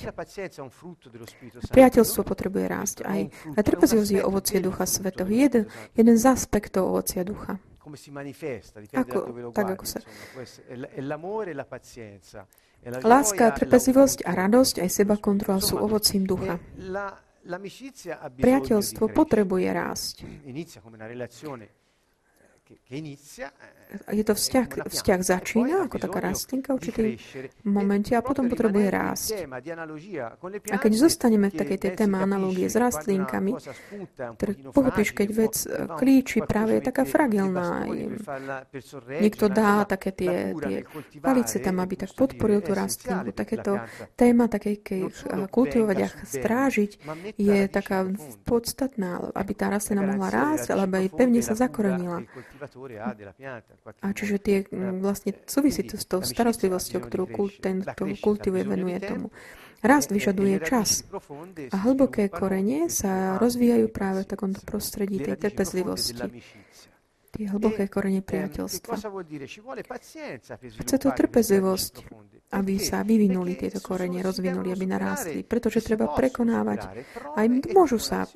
Priateľstvo potrebuje rásť. Aj, a trpezlivosť je ovocie Ducha Svetého. Jeden, jeden z aspektov ovocia Ducha come si manifesta, dipende ako, da dove lo guardi, ako sa... insomma, è l'amore e la pazienza. Láska, trpezlivosť a radosť aj seba kontrola sú ovocím ducha. Priateľstvo potrebuje rásť. Je to vzťah, vzťah začína ako taká rastlinka v určitej momente a potom potrebuje rásť. A keď zostaneme v takej tej téme analógie s rastlinkami, pochopíš, keď vec e, klíči, práve je taká fragilná. Niekto dá také tie, tie palice tam, aby tak podporil tú rastlinku. Takéto téma, také, keď kultivovať a strážiť, je taká podstatná, aby tá rastlina mohla rásť, alebo aj pevne sa zakorenila. A čiže tie vlastne súvisí to s tou starostlivosťou, ktorú kult, ten, kto kultivuje, venuje tomu. Rast vyžaduje čas. a hlboké korene sa rozvíjajú práve v takomto prostredí tej trpezlivosti. tie hlboké korene priateľstva. Chce to trpezlivosť, aby sa vyvinuli tieto korene, rozvinuli, aby narástli, pretože treba prekonávať, aj môžu sa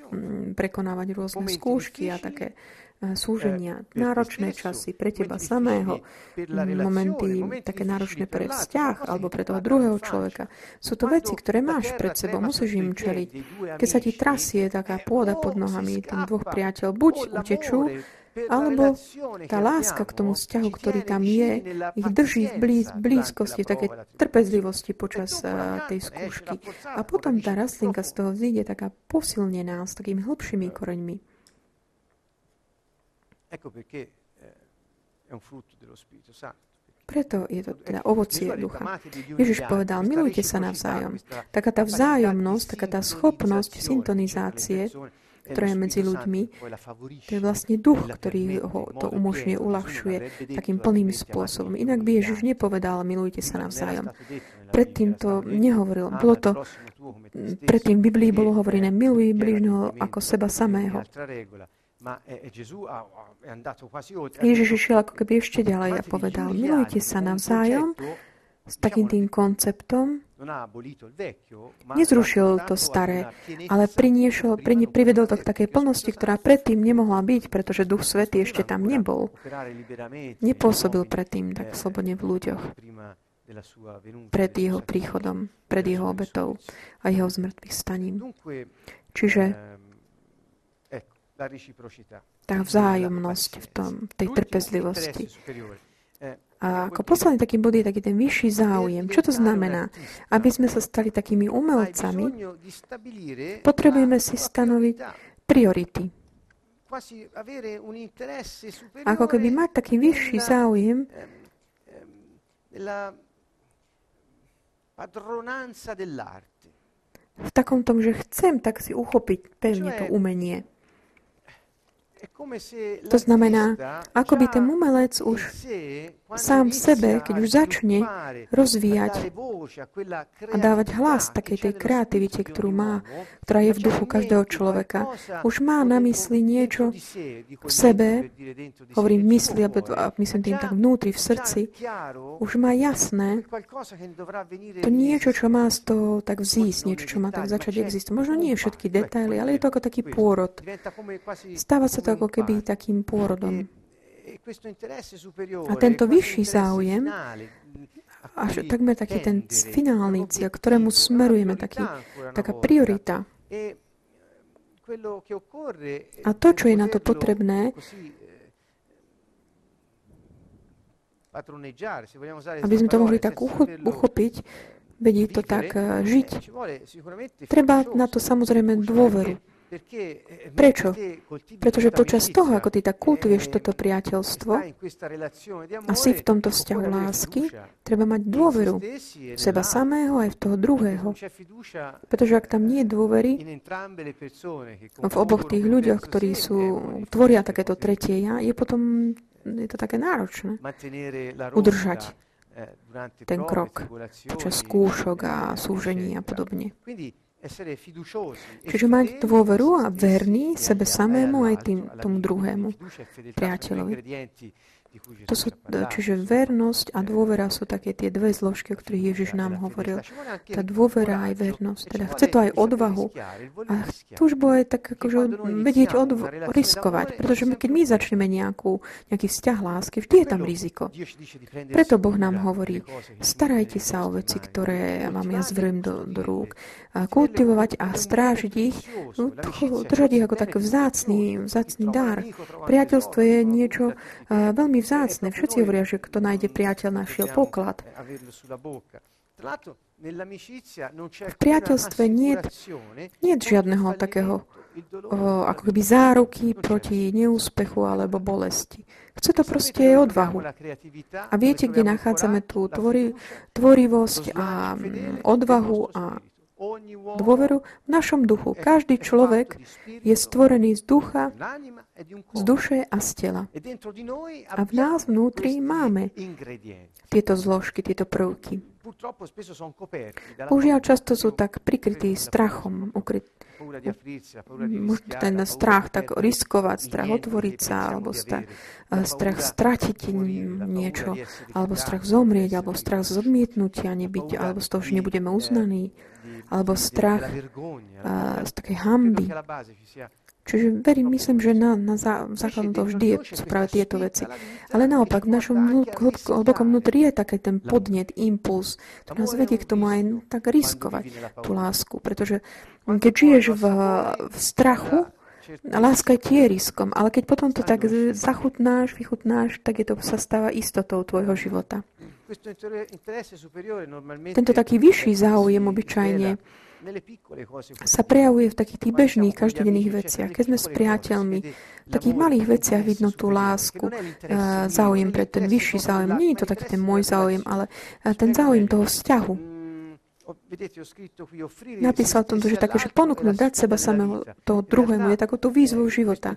prekonávať rôzne skúšky a také Eh, súženia, eh, náročné časy pre teba samého, momenty také náročné pre vzťah alebo pre toho druhého človeka. Sú to veci, ktoré máš pred sebou, musíš im čeliť. Keď sa ti trasie taká pôda pod nohami, ten dvoch priateľ buď utečú, alebo tá láska k tomu vzťahu, ktorý tam je, ich drží v blíz, blízkosti, v takej trpezlivosti počas uh, tej skúšky. A potom tá rastlinka z toho vzíde taká posilnená, s takými hlbšími koreňmi. Ecco perché eh, è un frutto dello Spirito Santo. Preto je to teda ovocie ducha. Ježiš povedal, milujte sa navzájom. Taká tá vzájomnosť, taká tá schopnosť syntonizácie, ktorá je medzi ľuďmi, to je vlastne duch, ktorý ho to umožňuje, uľahčuje takým plným spôsobom. Inak by Ježiš nepovedal, milujte sa navzájom. Predtým to nehovoril. Bolo to, predtým v Biblii bolo hovorené, miluj bližného ako seba samého. Ježiš išiel ako keby ešte ďalej a povedal, milujte sa navzájom s takým tým konceptom. Nezrušil to staré, ale priniešol, privedol to k takej plnosti, ktorá predtým nemohla byť, pretože Duch Svetý ešte tam nebol. Nepôsobil predtým tak slobodne v ľuďoch pred jeho príchodom, pred jeho obetou a jeho zmrtvých staním. Čiže ehm, tá vzájomnosť v tom, tej trpezlivosti. Eh, a ako posledný taký bod je taký ten vyšší záujem. Čo to znamená? Aby sme sa stali takými umelcami, potrebujeme si stanoviť priority. Ako keby mať taký vyšší záujem ehm, v takom tom, že chcem tak si uchopiť pevne to umenie. To znamená, ako by ten umelec už sám v sebe, keď už začne rozvíjať a dávať hlas takej tej kreativite, ktorú má, ktorá je v duchu každého človeka, už má na mysli niečo v sebe, hovorím v mysli, a myslím tým tak vnútri, v srdci, už má jasné to niečo, čo má z toho tak vzísť, niečo, čo má tak začať existovať. Možno nie všetky detaily, ale je to ako taký pôrod. Stáva sa to ako keby takým pôrodom. A tento vyšší záujem, až takmer taký ten finálny cieľ, ktorému smerujeme, taký, taká priorita, A to, čo je na to potrebné, aby sme to mohli tak uchopiť, vedieť to tak žiť, treba na to samozrejme dôveru. Prečo? Pretože počas toho, ako ty tak kultuješ toto priateľstvo a si v tomto vzťahu lásky, treba mať dôveru v seba samého aj v toho druhého. Pretože ak tam nie je dôvery v oboch tých ľuďoch, ktorí sú, tvoria takéto tretie ja, je potom je to také náročné udržať ten krok počas skúšok a súžení a podobne. Čiže mať dôveru a verný sebe samému aj tým, tomu druhému priateľovi. To sú, čiže vernosť a dôvera sú také tie dve zložky, o ktorých Ježiš nám hovoril. Tá dôvera aj vernosť. Teda chce to aj odvahu. A túžbu aj tak akože vedieť odv- riskovať. Pretože keď my začneme nejakú, nejaký vzťah lásky, vždy je tam riziko. Preto Boh nám hovorí, starajte sa o veci, ktoré vám ja zvrím do, do rúk. A kultivovať a strážiť ich, no, držať ich ako taký vzácný, vzácný dar. Priateľstvo je niečo uh, veľmi vzácne. Všetci hovoria, že kto nájde priateľ, našiel poklad. V priateľstve nie je žiadneho takého ako keby záruky proti neúspechu alebo bolesti. Chce to proste odvahu. A viete, kde nachádzame tú tvori, tvorivosť a odvahu a dôveru v našom duchu. Každý človek je stvorený z ducha, z duše a z tela. A v nás vnútri máme tieto zložky, tieto prvky. Bohužiaľ často sú tak prikrytí strachom, ukryt, ten strach tak riskovať, strach otvoriť sa, alebo strach, strach stratiť niečo, alebo strach zomrieť, alebo strach z odmietnutia nebyť, alebo z toho, že nebudeme uznaní alebo strach z takej hamby. Čiže verím, myslím, že na, na základu to vždy je, sú práve tieto veci. Ale naopak, v našom hlbokom vnútri je taký ten podnet, impuls, ktorý nás vedie k tomu aj tak riskovať tú lásku. Pretože keď žiješ v, v strachu, láska je tie riskom, ale keď potom to tak zachutnáš, vychutnáš, tak je to sa stáva istotou tvojho života. Tento taký vyšší záujem obyčajne sa prejavuje v takých tých bežných, každodenných veciach. Keď sme s priateľmi, v takých malých veciach vidno tú lásku, eh, záujem pre ten vyšší záujem. Nie je to taký ten môj záujem, ale eh, ten záujem toho vzťahu. Napísal tom, že také, že ponúknuť, dať seba samého toho druhému je takouto výzvou života.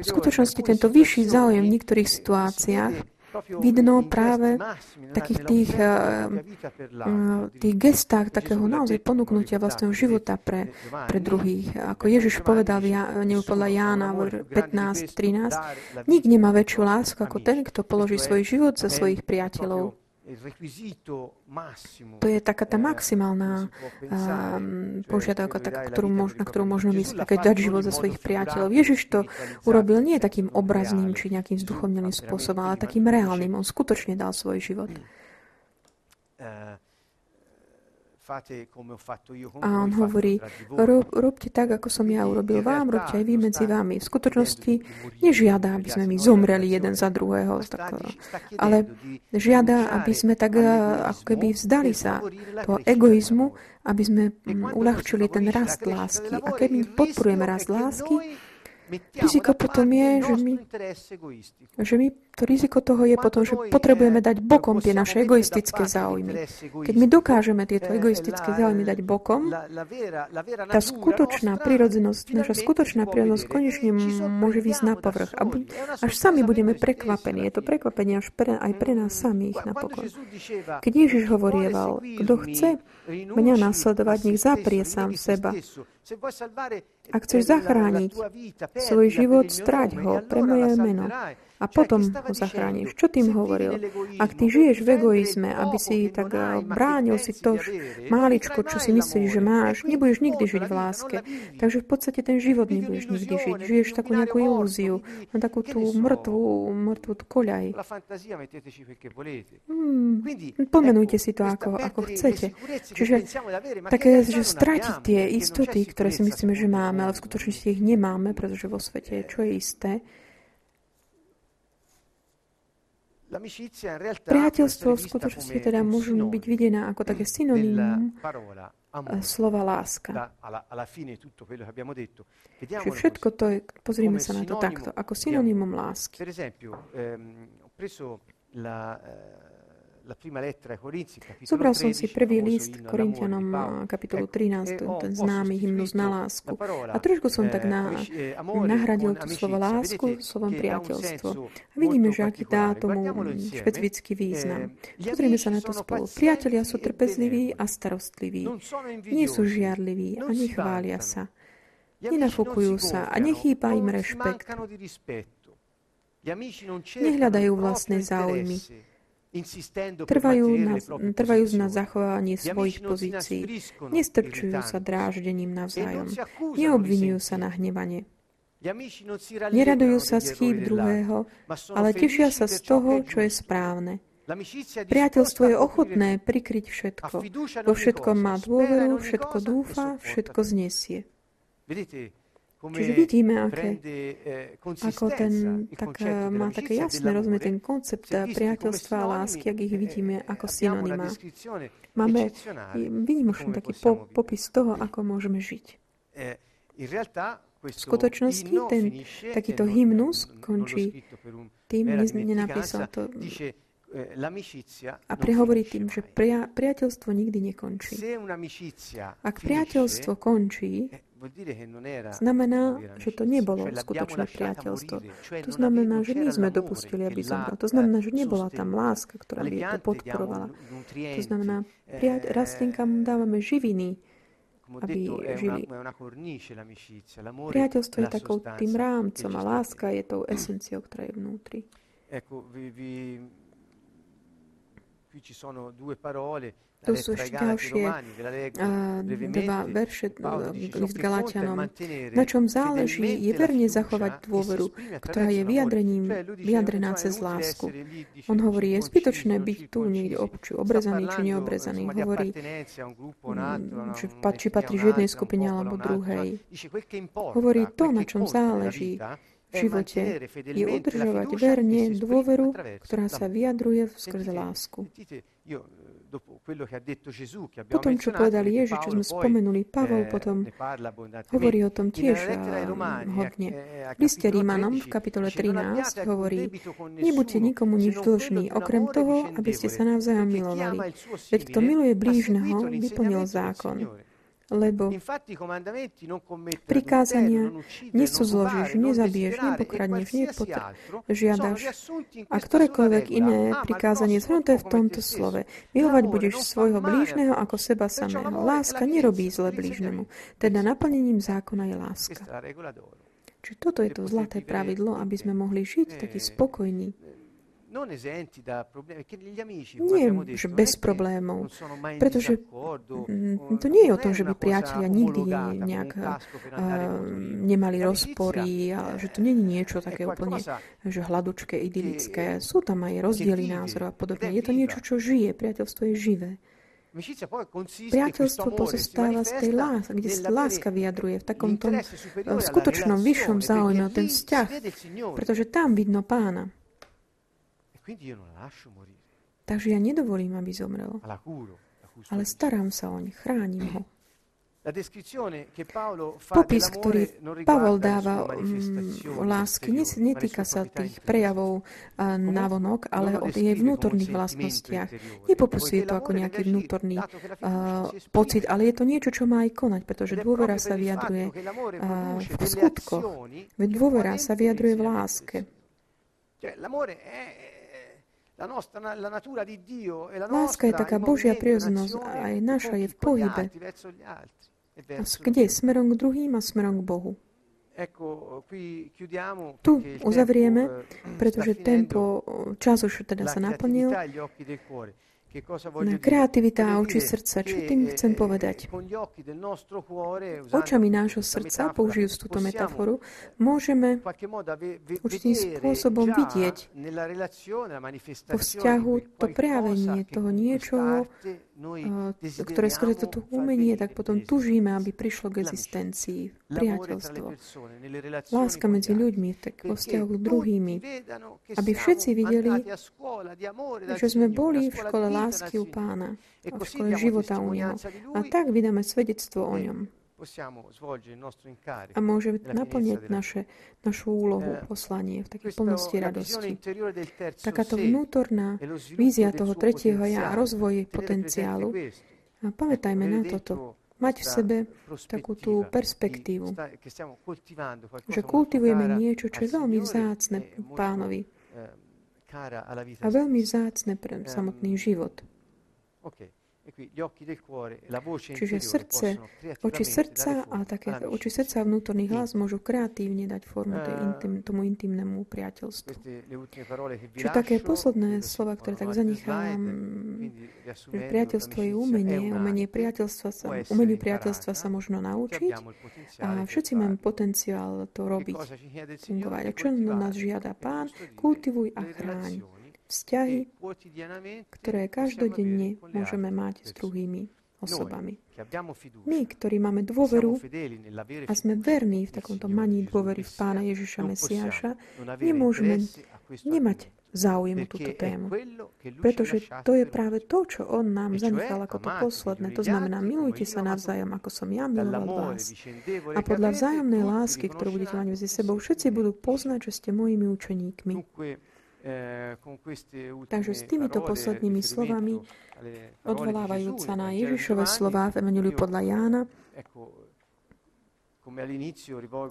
V skutočnosti tento vyšší záujem v niektorých situáciách vidno práve v takých tých, eh, eh, tých gestách takého naozaj ponúknutia vlastného života pre, pre druhých. Ako Ježiš povedal, podľa Jána 15.13, nik nemá väčšiu lásku ako ten, kto položí svoj život za svojich priateľov. To je taká tá eh, maximálna um, požiadavka, tak, ktorú mož, na ktorú možno myslieť, keď dať život za svojich priateľov. Ježiš to urobil nie takým obrazným či nejakým vzduchovneným spôsobom, ale takým reálnym. On skutočne dal svoj život. Uh, a on hovorí, rob, robte tak, ako som ja urobil vám, robte aj vy medzi vami. V skutočnosti nežiada, aby sme my zomreli jeden za druhého, ale žiada, aby sme tak ako keby vzdali sa toho egoizmu, aby sme mm, uľahčili ten rast lásky. A keď my podporujeme rast lásky, Riziko potom je, že my, že my, to riziko toho je potom, že potrebujeme dať bokom tie naše egoistické záujmy. Keď my dokážeme tieto egoistické záujmy dať bokom, tá skutočná prirodzenosť, naša skutočná prirodzenosť konečne môže výsť na povrch. A až sami budeme prekvapení. Je to prekvapenie až pre, aj pre nás samých napokon. Keď Ježiš hovorieval, kto chce mňa nasledovať, nech zaprie sám seba ak chceš zachrániť svoj život, strať ho pre moje meno. A potom ho zachrániš. Čo tým hovoril? Ak ty žiješ v egoizme, aby si tak eh, bránil si to máličko, čo si myslíš, že máš, nebudeš nikdy žiť v láske. Takže v podstate ten život nebudeš nikdy žiť. Žiješ takú nejakú ilúziu, na takú tú mŕtvú, mŕtvú koľaj. Hmm, pomenujte si to, ako, ako chcete. Čiže také, že stratiť tie istoty, ktoré si myslíme, že máme, ale v skutočnosti ich nemáme, pretože vo svete čo je isté. Priateľstvo v skutočnosti teda môže byť videné ako také synonymum eh, slova láska. Čiže všetko to je, pozrime sa na to takto, ako synonymum lásky. Zobral som si prvý list Korintianom kapitolu 13, ten známy hymnus na lásku. A trošku som tak na, nahradil to slovo lásku slovom priateľstvo. A vidíme, že aký dá tomu špecifický význam. Pozrime sa na to spolu. Priatelia sú trpezliví a starostliví. Nie sú žiarliví a nechvália sa. Nenafúkujú sa a nechýba im rešpekt. Nehľadajú vlastné záujmy Trvajú na, trvajú na zachovanie svojich pozícií. Nestrčujú sa dráždením navzájom. Neobvinujú sa na hnevanie. Neradujú sa z chýb druhého, ale tešia sa z toho, čo je správne. Priateľstvo je ochotné prikryť všetko. Vo všetkom má dôveru, všetko dúfa, všetko znesie. Čiže vidíme, aké, eh, ako ten tak, eh, má také jasné rozumie ten koncept priateľstva a lásky, ak ich vidíme ako synonymá. Máme výnimočný taký po, popis toho, ako môžeme žiť. Eh, v skutočnosti ten takýto hymnus končí tým, nenapísal to a prehovorí tým, že pria, priateľstvo nikdy nekončí. Ak priateľstvo končí, Znamená, že to nebolo skutočné priateľstvo. To znamená, že my sme dopustili, aby zomrel. To znamená, že nebola tam láska, ktorá by to podporovala. To znamená, prijať rastlinkám dávame živiny, aby žili. Priateľstvo je takou tým rámcom a láska je tou esenciou, ktorá je vnútri. Ecco, vi, vi, qui ci sono due parole tu sú ešte ďalšie dva verše list Galatianom. Na čom záleží, je verne zachovať dôveru, ktorá je vyjadrením, vyjadrená cez lásku. On hovorí, je zbytočné byť tu niekde obči, obrezaný či neobrezaný. Hovorí, či, či patrí jednej skupine alebo druhej. Hovorí to, na čom záleží v živote, je udržovať verne dôveru, ktorá sa vyjadruje skrze lásku. Potom, čo povedal Ježiš, čo sme spomenuli, Pavol potom hovorí o tom tiež hodne. V liste Rímanom v kapitole 13 hovorí, nebuďte nikomu nič dlžní, okrem toho, aby ste sa navzájom milovali. Veď kto miluje blížneho, vyplnil zákon lebo prikázania nesúzložíš, nezabiješ, nepokradneš, žiadaš. a ktorékoľvek iné prikázanie zhrnuté v tomto slove. Milovať budeš svojho blížneho ako seba samého. Láska nerobí zle blížnemu, teda naplnením zákona je láska. Čiže toto je to zlaté pravidlo, aby sme mohli žiť taký spokojný, nie, že bez problémov. Pretože to nie je o tom, že by priatelia nikdy nejak uh, nemali rozpory, a že to nie je niečo také úplne že hladučké, idylické. Sú tam aj rozdiely názorov a podobne. Je to niečo, čo žije. Priateľstvo je živé. Priateľstvo pozostáva z tej lásky, kde sa láska vyjadruje v takom tom skutočnom vyššom záujme o ten vzťah, pretože tam vidno pána. Takže ja nedovolím, aby zomrel. Ale starám sa oň, chránim ho. Popis, ktorý Pavol dáva mm, o lásky, netýka sa tých prejavov navonok, ale o jej vnútorných vlastnostiach. Nepopisuje to ako nejaký vnútorný uh, pocit, ale je to niečo, čo má aj konať, pretože dôvera sa vyjadruje uh, v skutkoch. Dôvera sa vyjadruje v láske. Láska je taká Božia prirodzenosť a aj naša je v pohybe. A kde? Smerom k druhým a smerom k Bohu. Tu uzavrieme, pretože tempo, čas už teda sa naplnil. Kreativita a oči srdca. Čo tým chcem povedať? Očami nášho srdca, použijúc túto metaforu, môžeme určitým spôsobom vidieť po vzťahu to prejavenie toho niečoho, ktoré skôr toto umenie, tak potom tužíme, aby prišlo k existencii. Priateľstvo. Láska medzi ľuďmi, tak vo vzťahu k druhými. Aby všetci videli, že sme boli v škole lásky u pána a v škole života u neho. A tak vydáme svedectvo o ňom a môže naplniť naše, našu úlohu, poslanie v takej plnosti radosti. Takáto vnútorná vízia toho tretieho ja a rozvoj potenciálu. A pamätajme na toto. Mať v sebe takú tú perspektívu, že kultivujeme niečo, čo je veľmi vzácne pánovi a veľmi vzácne pre samotný život. Čiže srdce, oči srdca a také oči srdca a vnútorný hlas môžu kreatívne dať formu tej intim, tomu intimnému priateľstvu. Čiže také posledné slova, ktoré tak zanechávam, že priateľstvo je umenie, umenie priateľstva sa, umeniu priateľstva sa možno naučiť. a všetci máme potenciál to robiť, fungovať. A čo nás žiada Pán? Kultivuj a chráň vzťahy, ktoré každodenne môžeme mať s druhými osobami. My, ktorí máme dôveru a sme verní v takomto maní dôvery v Pána Ježiša Mesiáša, nemôžeme nemať záujem túto tému. Pretože to je práve to, čo On nám zanechal ako to posledné. To znamená, milujte sa navzájom, ako som ja miloval vás. A podľa vzájomnej lásky, ktorú budete mať medzi sebou, všetci budú poznať, že ste mojimi učeníkmi. Eh, Takže s týmito poslednými slovami, odvolávajúca na Ježišove slova v Evangeliu podľa Jána,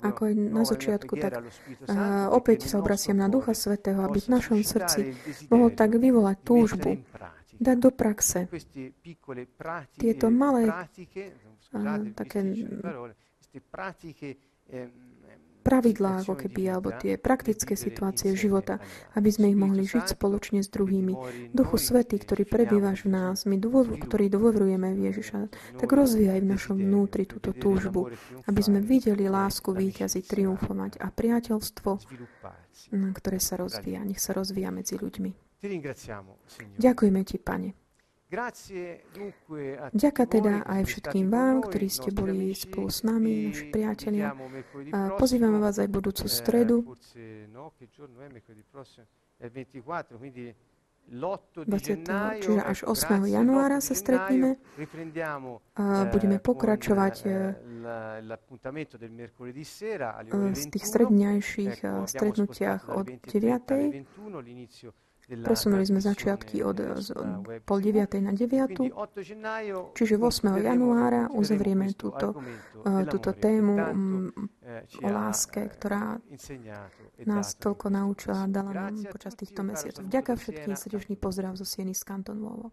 ako aj na začiatku, tak uh, opäť sa obraciam na Ducha Svetého, aby v našom srdci mohol tak vyvolať túžbu, dať do praxe tieto malé, uh, také pravidlá, ako keby, alebo tie praktické situácie života, aby sme ich mohli žiť spoločne s druhými. Duchu Svetý, ktorý prebývaš v nás, my, dôv- ktorý dôverujeme v Ježiša, tak rozvíjaj v našom vnútri túto túžbu, aby sme videli lásku víťazi triumfovať a priateľstvo, ktoré sa rozvíja. Nech sa rozvíja medzi ľuďmi. Ďakujeme Ti, Pane. Ďaká teda aj všetkým vám, ktorí ste boli spolu s nami, naši priatelia. A pozývame vás aj budúcu stredu. 20. čiže až 8. januára sa stretneme a budeme pokračovať v tých stredňajších stretnutiach od 9. Presunuli sme začiatky od, od pol deviatej na deviatu, čiže 8. januára uzavrieme túto, uh, túto tému um, o láske, ktorá nás toľko naučila a dala nám počas týchto mesiacov. Ďakujem všetkým, srdečný pozdrav zo Sieny z Kanton Vovo.